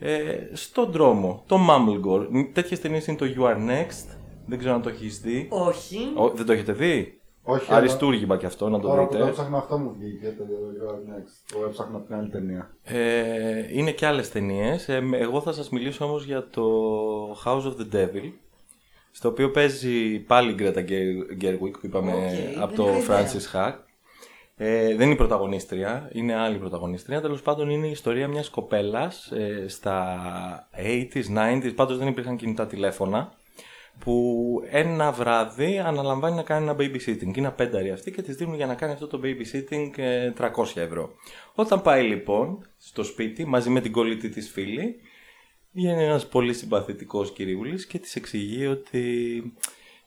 ε, στον δρόμο, το Mumblegore. Τέτοιες ταινίες είναι το You Are Next, δεν ξέρω αν το έχεις δει. Όχι. Ο, δεν το έχετε δει; Όχι, αλλά- Αριστούργημα και αυτό, να το Τώρα που το δείτε. έψαχνα αυτό μου βγήκε το You Are Next. Το έψαχνα από την άλλη ταινία. Ε, είναι και άλλες ταινίες. εγώ θα σας μιλήσω όμως για το House of the Devil, στο οποίο παίζει πάλι η Greta Ger- Gerwig που είπαμε Οκ, από δεν το είχα ιδέα. Frances Ha. Ε, δεν είναι η πρωταγωνίστρια, είναι άλλη πρωταγωνίστρια. Τέλος πάντων είναι η ιστορία μιας κοπέλας ε, στα 80s, 90s, πάντως δεν υπήρχαν κινητά τηλέφωνα που ένα βράδυ αναλαμβάνει να κάνει ένα babysitting. Είναι απένταρη αυτή και της δίνουν για να κάνει αυτό το babysitting ε, 300 ευρώ. Όταν πάει λοιπόν στο σπίτι μαζί με την κολλητή της φίλη, βγαίνει ένας πολύ συμπαθητικός κυριούλης και της εξηγεί ότι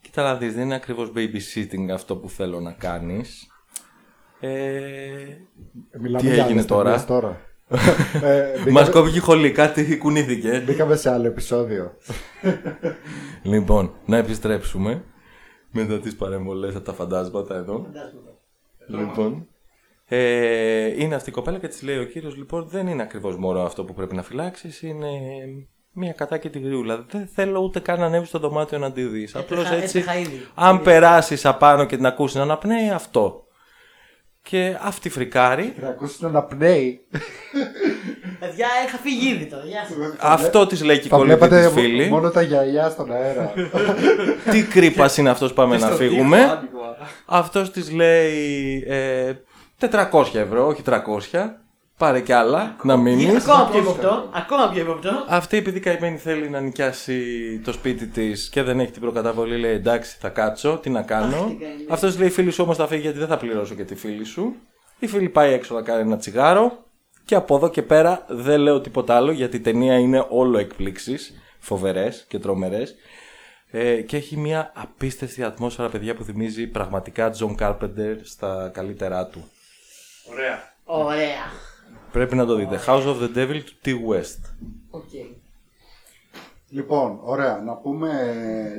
κοίτα να δεις δεν είναι ακριβώς babysitting αυτό που θέλω να κάνεις. Ε, Μιλάμε Τι για έγινε άλλες τώρα; ταινίες τώρα. ε, μπήκαμε- μας κόβει χολή, κάτι κουνήθηκε. Μπήκαμε σε άλλο επεισόδιο. Λοιπόν, να επιστρέψουμε μετά τις παρεμβολές από τα φαντάσματα εδώ. Λοιπόν, ε, είναι αυτή η κοπέλα και της λέει ο κύριος λοιπόν δεν είναι ακριβώς μωρό αυτό που πρέπει να φυλάξεις, είναι μια κατάκητη γριούλα. Δεν θέλω ούτε καν να ανέβεις στο δωμάτιο να τη δεις. Απλώς Έτρεχα- έτσι, έτρεχα ήδη. αν περάσεις απάνω και την ακούσεις να αναπνέει, αυτό. Και αυτή φρικάρει, Θα ακούσει να αναπνέει. Παιδιά, είχα φύγει ήδη τώρα. Γεια σας. αυτό της λέει και η Θα κολλητή βλέπατε της φίλη. μόνο τα γυαλιά στον αέρα. Τι κρύπας είναι αυτός πάμε να Στο φύγουμε. τοίχο, άνοιγμα. Αυτός της λέει ε, 400 ευρώ, όχι 300. Πάρε κι άλλα, να μείνεις. Ακόμα πιο υποπτώ. Ακόμα πιο υποπτώ. Αυτή επειδή καημένη θέλει να νοικιάσει το σπίτι της και δεν έχει την προκαταβολή, λέει εντάξει θα κάτσω, τι να Αχ, κάνω. τι καημένη. Αυτός λέει φίλη σου όμως θα φύγει γιατί δεν θα πληρώσω και τη φίλη σου. Η φίλη πάει έξω να κάνει ένα τσιγάρο και από εδώ και πέρα δεν λέω τίποτα άλλο γιατί η ταινία είναι όλο εκπλήξεις, φοβερές και τρομερές. Ε, και έχει μια απίστευτη ατμόσφαιρα παιδιά που θυμίζει πραγματικά John Carpenter στα καλύτερά του. Ωραία. Ωραία. Πρέπει να το δείτε. House of the Devil του Ti West. OK. Λοιπόν, ωραία. Να πούμε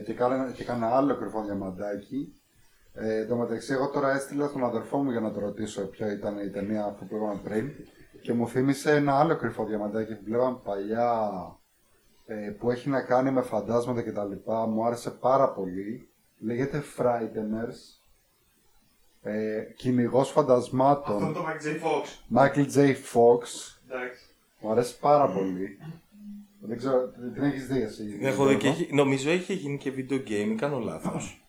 και κάνα, και κάνα άλλο κρυφό διαμαντάκι. Ε, εν τω μεταξύ, εγώ τώρα έστειλα στον αδερφό μου για να το ρωτήσω ποια ήταν η ταινία αυτή που είπαμε πριν. Και μου θύμισε ένα άλλο κρυφό διαμαντάκι που βλέπαμε παλιά ε, που έχει να κάνει με φαντάσματα κτλ. Μου άρεσε πάρα πολύ. Λέγεται Frighteners. Ε, Κυνηγός Αυτό φαντασμάτων. το Mike J. Fox. Michael J. Fox. Εντάξει. Μου αρέσει πάρα πολύ. Δεν ξέρω, την έχεις δει εσύ; Έχω δει και έχει- νομίζω έχει γίνει και video game, κάνω λάθος.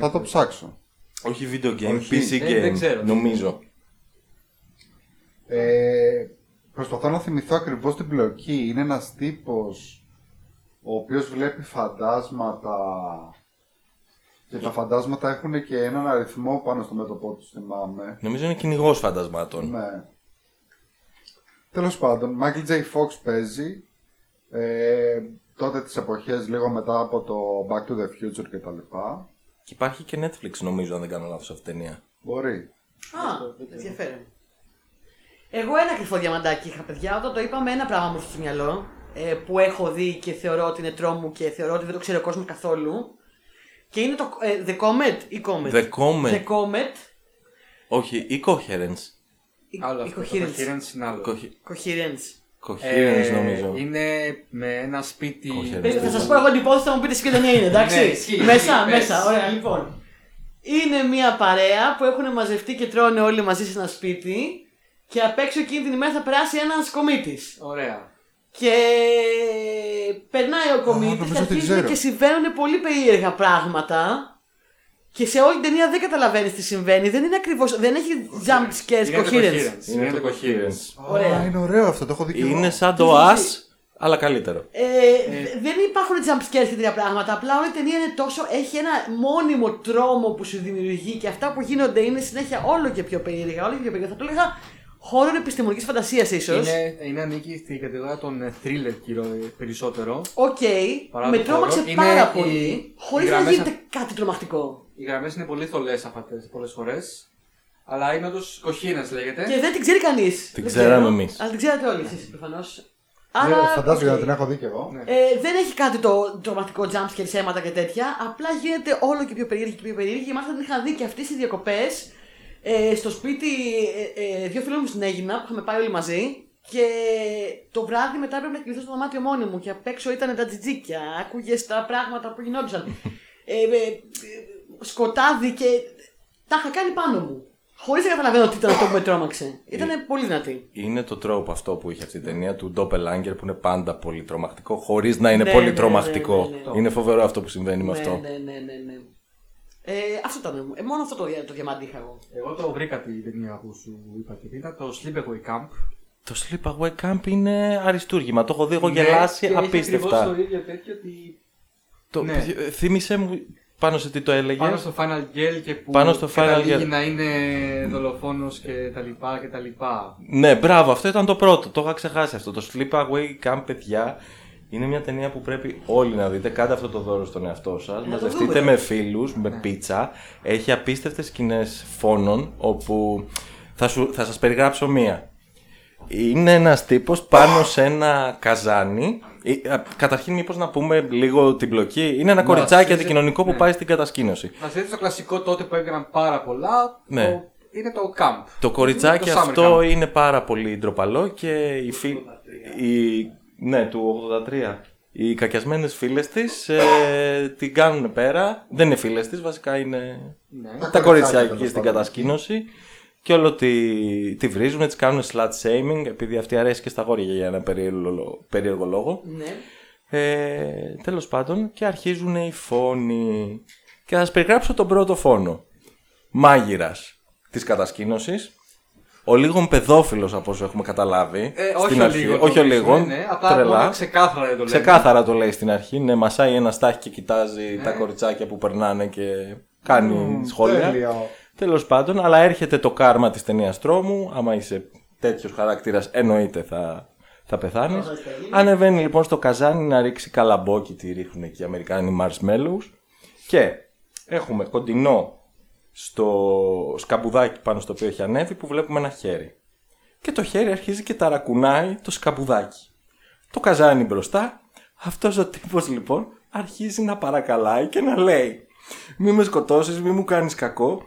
Θα το ψάξω. Όχι video game, Όχι. PC Δεν- game. δεν ξέρω. Νομίζω. Ε, προσπαθώ να θυμηθώ ακριβώς την πλοκή. Είναι ένας τύπος ο οποίος βλέπει φαντάσματα και τα φαντάσματα έχουν και έναν αριθμό πάνω στο μέτωπό τους, θυμάμαι. Νομίζω είναι κυνηγός φαντασμάτων. Ναι. Τέλος πάντων, Michael J. Fox παίζει ε, τότε τις εποχές λίγο μετά από το Back to the Future και τα λοιπά. Και υπάρχει και Netflix νομίζω, αν δεν κάνω λάθος αυτή η ταινία. Μπορεί. Α, ενδιαφέρον. Εγώ ένα κρυφό διαμαντάκι είχα, παιδιά. Όταν το είπαμε, ένα πράγμα μου ήρθε στο μυαλό. Ε, που έχω δει και θεωρώ ότι είναι τρόμου και θεωρώ ότι δεν το ξέρει ο κόσμος καθόλου. Και είναι το ε, The Comet ή Comet. The Comet. The Comet. Όχι, ή Coherence. Η, Άλλο η αυτό. Το Coherence. coherence είναι άλλο. Cohe- Coherence. Coherence Ε, νομίζω. Είναι με ένα σπίτι. Coherence. Περίμενε, θα σας πω εγώ την υπόθεση, θα μου πείτε εσείς ποια ταινία είναι, εντάξει; Ναι, ισχύει, μέσα, ισχύει, πες. μέσα. Ωραία, λοιπόν. Είναι μια παρέα που έχουν μαζευτεί και τρώνε όλοι μαζί σε ένα σπίτι Και απ' έξω εκείνη την ημέρα θα περάσει ένας κομίτης. Ωραία. Και περνάει ο κομίτη νομίζω και ότι αρχίζουν ξέρω. και συμβαίνουν πολύ περίεργα πράγματα. Και σε όλη την ταινία δεν καταλαβαίνεις τι συμβαίνει. Δεν είναι ακριβώ. Δεν έχει jump scares, Είναι το coherence. coherence. Είναι Είναι το το coherence. coherence. Ωραία. Α, είναι ωραίο αυτό, το έχω δει και εγώ. Είναι σαν το Us, αλλά καλύτερο. Ε, δεν υπάρχουν jump scares και τέτοια πράγματα. Απλά όλη η ταινία είναι τόσο. έχει ένα μόνιμο τρόμο που σου δημιουργεί και αυτά που γίνονται είναι συνέχεια όλο και πιο περίεργα. Όλο και πιο περίεργα. Θα το έλεγα horror επιστημονικής φαντασίας ίσως. Είναι, είναι ανήκει στην κατηγορία των ε, thriller μυστηρίου, περισσότερο. Οκ, Παρά με το τρόμαξε horror. πάρα Είναι πολύ. οι- Χωρίς οι να γραμμές γίνεται κάτι τρομακτικό. Οι γραμμές είναι πολύ θολές αυτέ πολλές φορές. Αλλά είναι όντως coherence λέγεται. Και δεν την ξέρει κανείς. Την ξέραμε εμείς. Αλλά την ξέρατε όλοι εσείς προφανώς. Ναι, Φαντάζομαι για να την έχω δει και εγώ. Ναι. Ε, δεν έχει κάτι το τρομακτικό jumpscare σε αίματα και τέτοια. Απλά γίνεται όλο και πιο περίεργη και πιο περίεργη. Και μάλιστα την είχα δει και αυτές οι διακοπές ε, στο σπίτι ε, ε, δύο φίλων μου στην Έγινα που είχαμε πάει όλοι μαζί. Και το βράδυ μετά έπρεπε να κοιμηθώ στο δωμάτιο μόνη μου και απ' έξω ήταν τα τζιτζίκια. Άκουγες τα πράγματα που γινόντουσαν. ε, ε, ε, σκοτάδι και τα είχα κάνει πάνω μου. Χωρίς να καταλαβαίνω τι ήταν αυτό που με τρόμαξε. Ήταν πολύ δυνατή. Είναι το τρόπο αυτό που είχε αυτή η ταινία του Doppelganger που είναι πάντα πολύ τρομακτικό, χωρίς να είναι Ναι, πολύ ναι, τρομακτικό. ναι, ναι, ναι. Είναι φοβερό αυτό που συμβαίνει με ναι, αυτό. ναι, ναι, ναι, ναι. Ε, αυτό ήταν. Ε, μόνο αυτό το, δια- το διαμάντι είχα εγώ. Εγώ το βρήκα την ταινία που σου είπα και ήταν το Sleepaway Camp. Το Sleepaway Camp είναι αριστούργημα. Το έχω δει, έχω Ναι, γελάσει και έχει ακριβώς απίστευτα. το ίδιο τέτοιο ότι Το... Ναι. ε, Θύμισε μου πάνω σε τι το έλεγε. πάνω στο Final Girl και που Πάνω στο Final καταλήγει Girl. να είναι δολοφόνος και τα λοιπά και τα λοιπά. Ναι, μπράβο, αυτό ήταν το πρώτο. Το είχα ξεχάσει αυτό. Το Sleepaway Camp, παιδιά, είναι μια ταινία που πρέπει όλοι να δείτε. Κάντε αυτό το δώρο στον εαυτό σας. το Μαζευτείτε δούμε. με φίλους, με πίτσα. Έχει απίστευτες σκηνές φόνων όπου θα, σου, θα σας περιγράψω μία. Είναι ένας τύπος πάνω σε ένα καζάνι. Ε, α, Καταρχήν, μήπως να πούμε λίγο την πλοκή. Είναι ένα κοριτσάκι αρχίζει- αντικοινωνικό που ναι. πάει στην κατασκήνωση. Να δείτε το κλασικό τότε που έκαναν πάρα πολλά. Ναι. Το... Είναι το camp. Το κοριτσάκι Το summer αυτό camp. είναι πάρα πολύ ντροπαλό και οι φίλοι. Οι... Ναι, του 83. Οι κακιασμένες φίλες της ε, την κάνουν πέρα. Δεν είναι φίλες της, βασικά είναι Ναι. τα κοριτσάκια τέλος εκεί στην πάντων. κατασκήνωση. Και όλο τη, τη βρίζουν, της κάνουν slut shaming, επειδή αυτή αρέσει και στα γόρια για ένα περίεργο, περίεργο λόγο. Ναι. Ε, τέλος πάντων και αρχίζουν οι φόνοι. Και θα σας περιγράψω τον πρώτο φόνο. Μάγειρας της κατασκήνωσης. Ο λίγων παιδόφιλος από όσο έχουμε καταλάβει. Ε, όχι στην ο αρχή. λίγο. όχι ο το λίγων. Ναι, ναι, απλά τρελά. μόνο ξεκάθαρα δεν το λέμε. Ξεκάθαρα το λέει στην αρχή. Ναι, μασάει ένα στάχι και κοιτάζει τα κοριτσάκια που περνάνε και κάνει σχόλια. Τέλειο. Τέλος πάντων, αλλά έρχεται το κάρμα της ταινίας τρόμου. Άμα είσαι τέτοιος χαρακτήρας, εννοείται θα, θα πεθάνεις. Ανεβαίνει λοιπόν στο καζάνι να ρίξει καλαμπόκι, τι ρίχνουν εκεί οι Αμερικάνοι marshmallows. Και έχουμε κοντινό στο σκαμπουδάκι πάνω στο οποίο έχει ανέβει που βλέπουμε ένα χέρι. Και το χέρι αρχίζει και ταρακουνάει το σκαμπουδάκι. Το καζάνι μπροστά. Αυτός ο τύπος λοιπόν αρχίζει να παρακαλάει και να λέει μη με σκοτώσεις, μη μου κάνεις κακό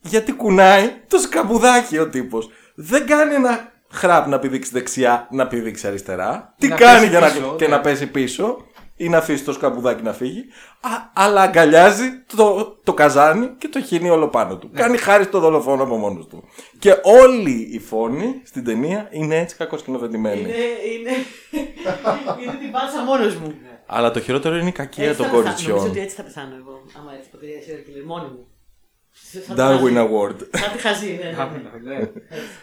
γιατί κουνάει το σκαμπουδάκι ο τύπος. Δεν κάνει ένα χραπ να πηδήξει δεξιά, να πηδήξει αριστερά. Τι Να κάνει πέσει για να, πίσω, και ναι. να πέσει πίσω ή να αφήσει το σκαμπουδάκι να φύγει. Α, αλλά αγκαλιάζει το, το καζάνι και το χύνει όλο πάνω του. Ναι. Κάνει χάρη στο δολοφόνο από μόνος του. Και όλοι οι φόνοι στην ταινία είναι έτσι κακοσκηνοθετημένοι. Είναι, είναι, είναι την πάσα μόνος μου. Αλλά το χειρότερο είναι η κακία Έτσι των θα πεθάνω. Νομίζω κοριτσιών. ότι έτσι θα πεθάνω εγώ. Άμα έτσι ποτέ serial killer, μόνη μου. Σαν τη Darwin χαζή. Award. Σαν τη χαζή, ναι, ναι. Ναι.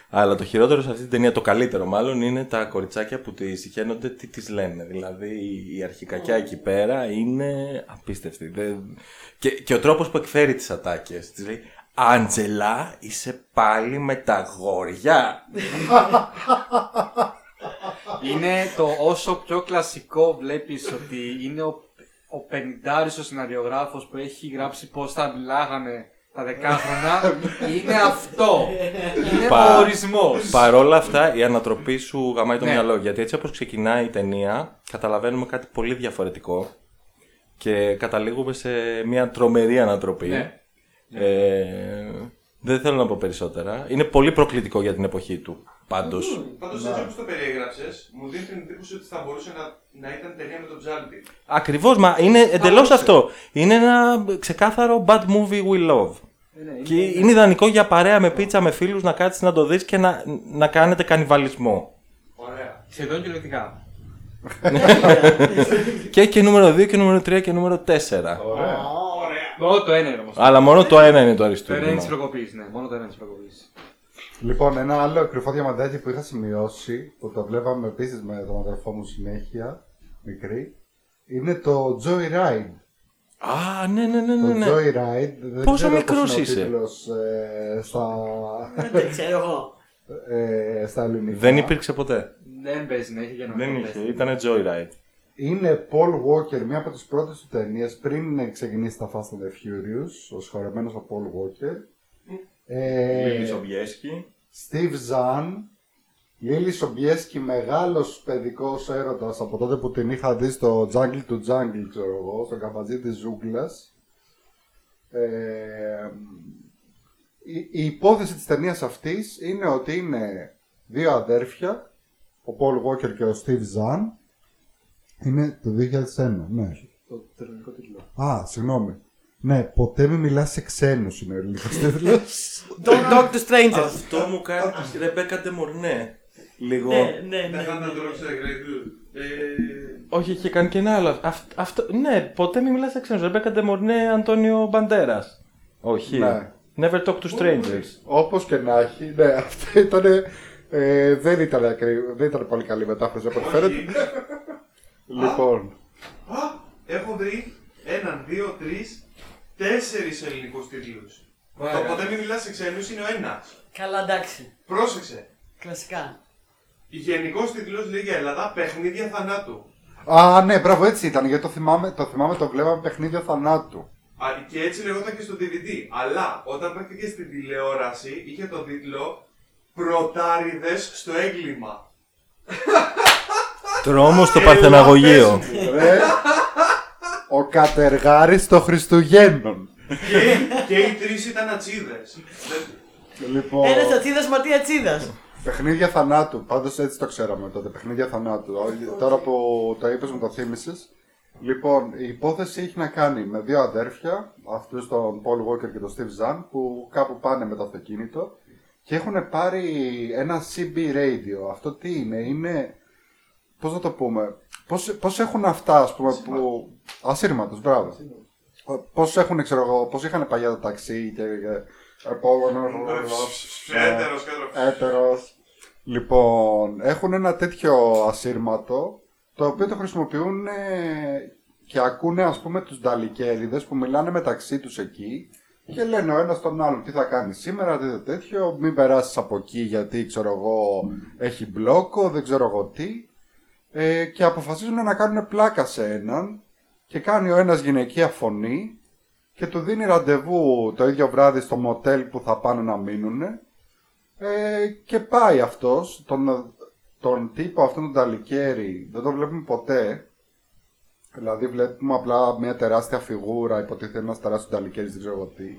Αλλά το χειρότερο σε αυτή την ταινία, το καλύτερο μάλλον, είναι τα κοριτσάκια που τη συχαίνονται τι τις λένε. Δηλαδή η αρχικακιά εκεί πέρα είναι απίστευτη. Δεν... Και, και ο τρόπος που εκφέρει τις ατάκες. Της λέει Άντζελα, είσαι πάλι με τα γόρια. Είναι το όσο πιο κλασικό βλέπεις ότι είναι ο, ο πενιντάρης ο σεναριογράφος που έχει γράψει πώς θα μιλάγανε τα δεκάχρονα. είναι αυτό. Είναι Πα- ο ορισμός. Παρόλα αυτά, η ανατροπή σου γαμάει το Ναι. μυαλό. Γιατί έτσι όπως ξεκινάει η ταινία, καταλαβαίνουμε κάτι πολύ διαφορετικό. Και καταλήγουμε σε μια τρομερή ανατροπή. Ναι. Ε, δεν θέλω να πω περισσότερα. Είναι πολύ προκλητικό για την εποχή του. Πάντως. Πάντως έτσι όπως το περιέγραψες, μου δίνει την εντύπωση ότι θα μπορούσε να, να ήταν ταινία με τον Τζάλτη. Ακριβώς, μα είναι εντελώς αυτό. Είναι ένα ξεκάθαρο bad movie we love. Και είναι ιδανικό για παρέα με πίτσα με φίλους να κάτσεις να το δεις και να, να κάνετε κανιβαλισμό. Ωραία. Σχεδόν κυριολεκτικά. Και έχει και νούμερο 2 και νούμερο 3 και νούμερο 4. Ωραία. Μόνο το ένα είναι όμως. Αλλά μόνο το ένα είναι το Το ένα είναι αριστούργημα. της προκοπής, ναι. Μόνο το ένα είναι της προκοπής. Λοιπόν, ένα άλλο κρυφό διαμαντάκι που είχα σημειώσει, που το βλέπαμε επίσης με τον αδερφό μου συνέχεια, μικρή, είναι το Joyride. Α, ναι, ναι, ναι, ναι. Το ναι. Joyride. Δεν Πόσο ξέρω μικρός πώς είναι ο είσαι; τίτλος, ε, στα, Δεν ξέρω εγώ. ε, στα ελληνικά. Δεν υπήρξε ποτέ. Δεν παίζει να έχει για να Δεν το είχε, πες. ήταν Joyride. Είναι Paul Walker, μία από τις πρώτες του ταινίες πριν ξεκινήσει τα Fast and the Furious, ο συγχωρεμένος ο Paul Walker. Ε, Λίλη Σομπιέσκι. Steve Zahn, Λίλη Σομπιέσκι, μεγάλος παιδικός έρωτας από τότε που την είχα δει στο Jungle to Jungle, ξέρω εγώ, στο καφαζί της ζούγκλας. Ε, η, η υπόθεση της ταινίας αυτής είναι ότι είναι δύο αδέρφια, ο Paul Walker και ο Steve Zahn. Είναι το 2001, ναι. Το τελικό τίτλο. Α, συγγνώμη. Ναι, ποτέ μην μιλάς σε ξένους είναι ο ελληνικός τίτλος. Don't talk to strangers. Αυτό μου κάνει η Ρεμπέκα Ντεμορνέ. Λίγο. Ναι, ναι, ναι. Δεν θα τα τρώξει Great Dude. Ε, Όχι, είχε κάνει και ένα άλλο. Αυτ- αυτό, ναι, ποτέ μην μιλάς σε ξένους. Ρεμπέκα Ντεμορνέ, Αντώνιο Μπαντέρας. Όχι. Ναι. Never talk to strangers. Όπως και να έχει, ναι, αυτό ήταν. Ε, δεν, ήταν ακρι... δεν ήταν πολύ καλή μετάφραση από ό,τι φαίνεται. όχι. λοιπόν, Α, έχω βρει έναν, δύο, τρεις, τέσσερις ελληνικούς τίτλους. Το ποτέ μην μιλάς σε ξένου είναι ο ένας. Καλά, εντάξει. Πρόσεξε. Κλασικά. Γενικό τίτλο λέει για Ελλάδα παιχνίδια θανάτου. Α, ναι, μπράβο, έτσι ήταν. Γιατί το θυμάμαι, το, θυμάμαι, το βλέπαμε παιχνίδια θανάτου. Α, Και έτσι λεγόταν και στο DVD. Αλλά όταν παίχτηκε στην τηλεόραση είχε τον τίτλο Πρωτάριδες στο έγκλημα. Τρόμος στο Παρθεναγωγείο. Ρε, ο κατεργάρης των Χριστουγέννων. και, και οι τρεις ήταν ατσίδες. Λοιπόν, Ένας ατσίδας ματία τσίδας. Παιχνίδια θανάτου. Πάντως έτσι το ξέραμε τότε. Παιχνίδια θανάτου. Ό, Τώρα που το είπες, μου το θύμισες. Λοιπόν, η υπόθεση έχει να κάνει με δύο αδέρφια, αυτούς τον Paul Walker και τον Steve Zahn, που κάπου πάνε με το αυτοκίνητο και έχουν πάρει ένα CB radio. Αυτό τι είναι, είναι. Πώς να το πούμε, πώς, πώς έχουν αυτά, ας πούμε, που. Ασύρματος, μπράβο. Πώς έχουν, ξέρω εγώ, πώς είχαν παλιά το ταξί και. και επόμενο. Έτερος και Έτερος. Λοιπόν, έχουν ένα τέτοιο ασύρματο το οποίο το χρησιμοποιούν ε, και ακούνε ας πούμε τους νταλικέριδες που μιλάνε μεταξύ τους εκεί και λένε ο ένας τον άλλον τι θα κάνεις σήμερα, τι τέτοιο, μην περάσεις από εκεί γιατί ξέρω εγώ έχει μπλόκο, δεν ξέρω εγώ τι ε, και αποφασίζουν να κάνουν πλάκα σε έναν και κάνει ο ένας γυναικεία φωνή και του δίνει ραντεβού το ίδιο βράδυ στο μοτέλ που θα πάνε να μείνουν ε, και πάει αυτός, τον, τον τύπο αυτόν τον Ταλικέρι, δεν τον βλέπουμε ποτέ. Δηλαδή βλέπουμε απλά μια τεράστια φιγούρα, υποτίθεται ένας τεράστιος Ταλικέρης, δεν ξέρω εγώ τι.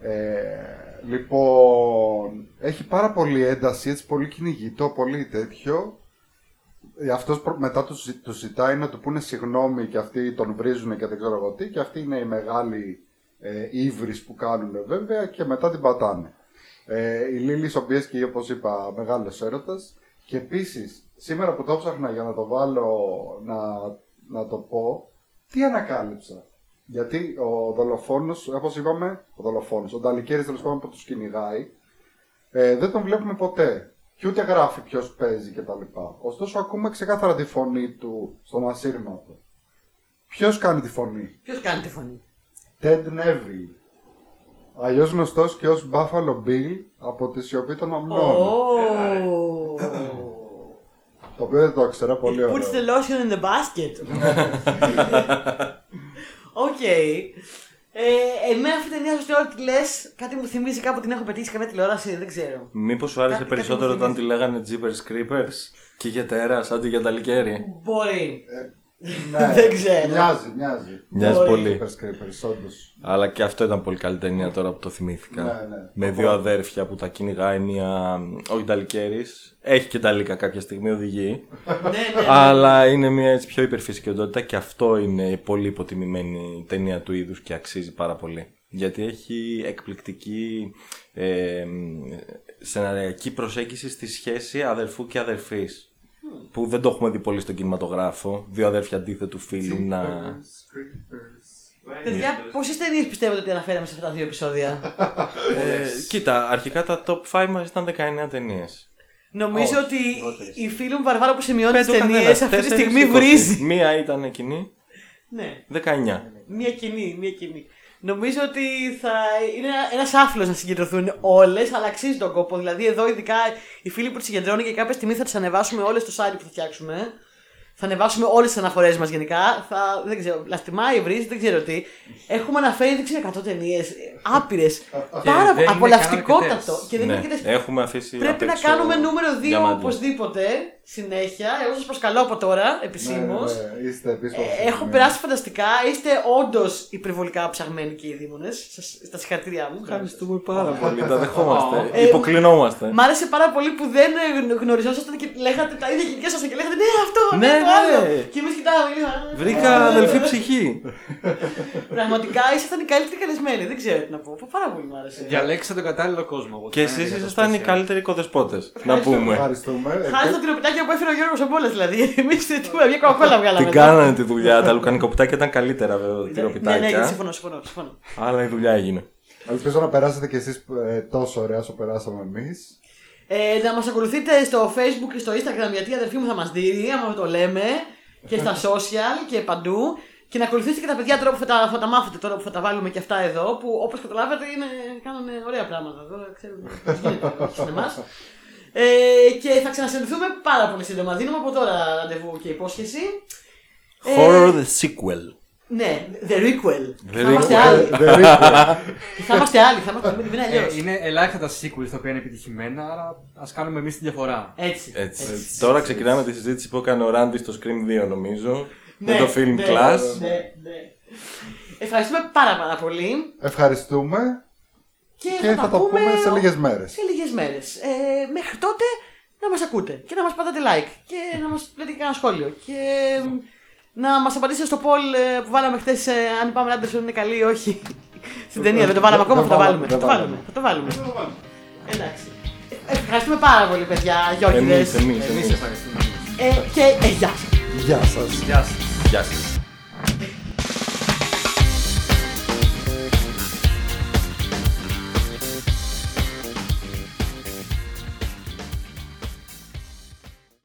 Ε, λοιπόν, έχει πάρα πολύ ένταση, έτσι πολύ κυνηγητό, πολύ τέτοιο. Ε, Αυτός προ- μετά τους τους ζητάει να του πούνε συγγνώμη και αυτοί τον βρίζουν και δεν ξέρω εγώ τι και αυτοί είναι οι μεγάλοι ε, ύβρις που κάνουν βέβαια και μετά την πατάνε. Ε, η Λίλης Σομπιέσκη, όπως είπα, μεγάλος έρωτας. Και επίσης, σήμερα που το ψάχνα για να το βάλω να, να το πω, τι ανακάλυψα; Γιατί ο δολοφόνος, όπως είπαμε, ο δολοφόνος, ο Νταλικέρης τέλος πάντων που τους κυνηγάει, ε, δεν τον βλέπουμε ποτέ. Και ούτε γράφει ποιος παίζει κτλ. Ωστόσο, ακούμε ξεκάθαρα τη φωνή του στον ασύρματο. Ποιος κάνει τη φωνή, Ποιος κάνει τη φωνή; Ted Neville. Αλλιώς γνωστός και ως Buffalo Bill από τη σιωπή των αμνών. Oh. Το οποίο δεν το ήξερα, πολύ Puts ωραίο. the lotion in the basket. Οκ. Ε, εμένα αυτή η ταινία, σωστή ώρα τη λε, κάτι μου θυμίζει κάπου την έχω πετύχει σε καμία τηλεόραση, δεν ξέρω. Μήπως σου άρεσε Κάτι- περισσότερο κάτι μου όταν τη λέγανε Jeepers Creepers και για τέρα αντί για τα λικέρι. Μπορεί. Ναι, Δεν ξέρω. Μοιάζει, μοιάζει. Μοιάζει Μπορεί. πολύ. Creepers, Creepers, όντως. Αλλά και αυτό ήταν πολύ καλή ταινία τώρα που το θυμήθηκα. Ναι, ναι. Με δύο αδέρφια που τα κυνηγάει μία. Όχι Νταλικέρη. Έχει και Νταλίκα κάποια στιγμή, οδηγεί. ναι, ναι. Αλλά είναι μια έτσι πιο υπερφυσική οντότητα και αυτό είναι η πολύ υποτιμημένη ταινία του είδους και αξίζει πάρα πολύ Γιατί έχει εκπληκτική ε, σεναριακή προσέγγιση στη σχέση αδερφού και αδερφής. Που δεν το έχουμε δει πολύ στον κινηματογράφο. Δύο αδέρφια αντίθετου φίλου να. Παιδιά, πόσε ταινίε πιστεύετε ότι αναφέραμε σε αυτά τα δύο επεισόδια; Ε, κοίτα, αρχικά τα top 5 μας ήταν 19 ταινίες. Νομίζω ότι η φίλη μου Βαρβάρα που σημειώνει τις Πες το ταινίες καθένας, αυτή τη τέσσερις, στιγμή είκοσι. βρίζει. Μία ήταν εκείνη, Ναι, 19. μία κοινή, μία κοινή. Νομίζω ότι θα είναι ένας άφιλο να συγκεντρωθούν όλες, αλλά αξίζει τον κόπο. Δηλαδή, εδώ ειδικά οι φίλοι που τις συγκεντρώνει και κάποια στιγμή θα τις ανεβάσουμε όλες στο site που θα φτιάξουμε. Θα ανεβάσουμε όλες τις αναφορές μας γενικά. Θα, δεν ξέρω, λαστιμάει, βρίζει, δεν ξέρω τι. Έχουμε αναφέρει, δεν ξέρω, 100 ταινίες. Άπειρες. Πάρα δεν είναι απολαυστικότατο. καν αρκετές. Και δεν είναι Ναι, αρκετές. έχουμε αφήσει. Πρέπει απ' να έξω κάνουμε νούμερο 2 διαμάντια. οπωσδήποτε συνέχεια. Εγώ σας προσκαλώ από τώρα επισήμως. Ναι, ναι, είστε επίσης Ε, Έχω περάσει φανταστικά. Είστε όντως υπερβολικά ψαγμένοι και οι δήμονε. Στα συγχαρητήριά μου. Ευχαριστούμε πάρα πολύ. Τα δεχόμαστε. Ε, Υποκλεινόμαστε. Μ' άρεσε πάρα πολύ που δεν ε, γνωριζόσασταν και λέγατε τα ίδια και ήσασταν και λέγατε Ναι, αυτό, ναι, Ναι, το ναι. Άλλο. Και εμείς κοιτάγαμε. και λέγαμε, «Α, Βρήκα αδελφή ψυχή. Πραγματικά ήσασταν οι καλύτεροι καλεσμένοι. Δεν ξέρω τι να πω. Πάρα πολύ μου άρεσε. Διαλέξτε τον κατάλληλο κόσμο. οπότε Και θα είναι εσείς για το ήσασταν οι special. καλύτεροι κοδεσπότες. Να πούμε. Ευχαριστούμε. Χάρη στο τυροπιτάκι που έφερε ο Γιώργος Ομπόλα δηλαδή. Εμείς τίποτα, μια κοκακόλα βγάλαμε. Την κάνανε τη δουλειά. Τα λουκανικοπιτάκια ήταν καλύτερα βέβαια. Ναι, ναι, τυροπιτάκια. συμφωνώ, συμφωνώ. συμφωνώ. Αλλά η δουλειά έγινε. Ελπίζω να περάσετε κι εσείς ε, τόσο ωραία όσο περάσαμε εμείς. Ε, να μας ακολουθείτε στο facebook και στο instagram γιατί η αδερφή μου θα μας δει, άμα το λέμε. Και στα social και παντού. Και να ακολουθήσετε και τα παιδιά τώρα που θα τα, θα τα μάθετε τώρα που θα τα βάλουμε και αυτά εδώ. Που όπως καταλάβατε είναι, κάνουν ωραία πράγματα εδώ. Ξέρουμε πώς γίνεται, όχι σε εμάς. Ε, και θα ξανασυνδεθούμε πάρα πολύ σύντομα. Δίνουμε από τώρα ραντεβού και υπόσχεση. Ε, Horror the sequel. Ναι, the requel. The θα είμαστε requel. άλλοι. Δεν ρίχνω. θα είμαστε άλλοι. Θα είμαστε μην είναι αλλιώς. Ε, είναι ελάχιστα τα sequels τα οποία είναι επιτυχημένα, άρα ας κάνουμε εμείς τη διαφορά. Έτσι. Έτσι. Τώρα ξεκινάμε τη συζήτηση που έκανε ο Ράντι στο Scream 2 νομίζω. Με Ναι, το film ναι, Class. Ναι, ναι. Ευχαριστούμε πάρα πάρα πολύ. Ευχαριστούμε Και, και θα τα πούμε σε λίγες μέρες. Σε λίγες μέρες. Ε, μέχρι τότε να μας ακούτε και να μας πατάτε like και να μας λέτε και ένα σχόλιο. Και να μας απαντήσετε στο poll ε, που βάλαμε χθες ε, αν η Πάμela Άντερσον είναι καλή ή όχι. Στην ταινία δεν το βάλαμε ακόμα, θα το βάλουμε. Θα το βάλουμε. Θα το βάλουμε. Εντάξει. Ε, Ευχαριστούμε πάρα πολύ, παιδιά, γιόκιδες. Εμείς, εμείς, Εμείς εμείς. ευχαριστούμε. Ε, και ε, γεια σας. Γεια σας. Γεια σας. Γεια σας.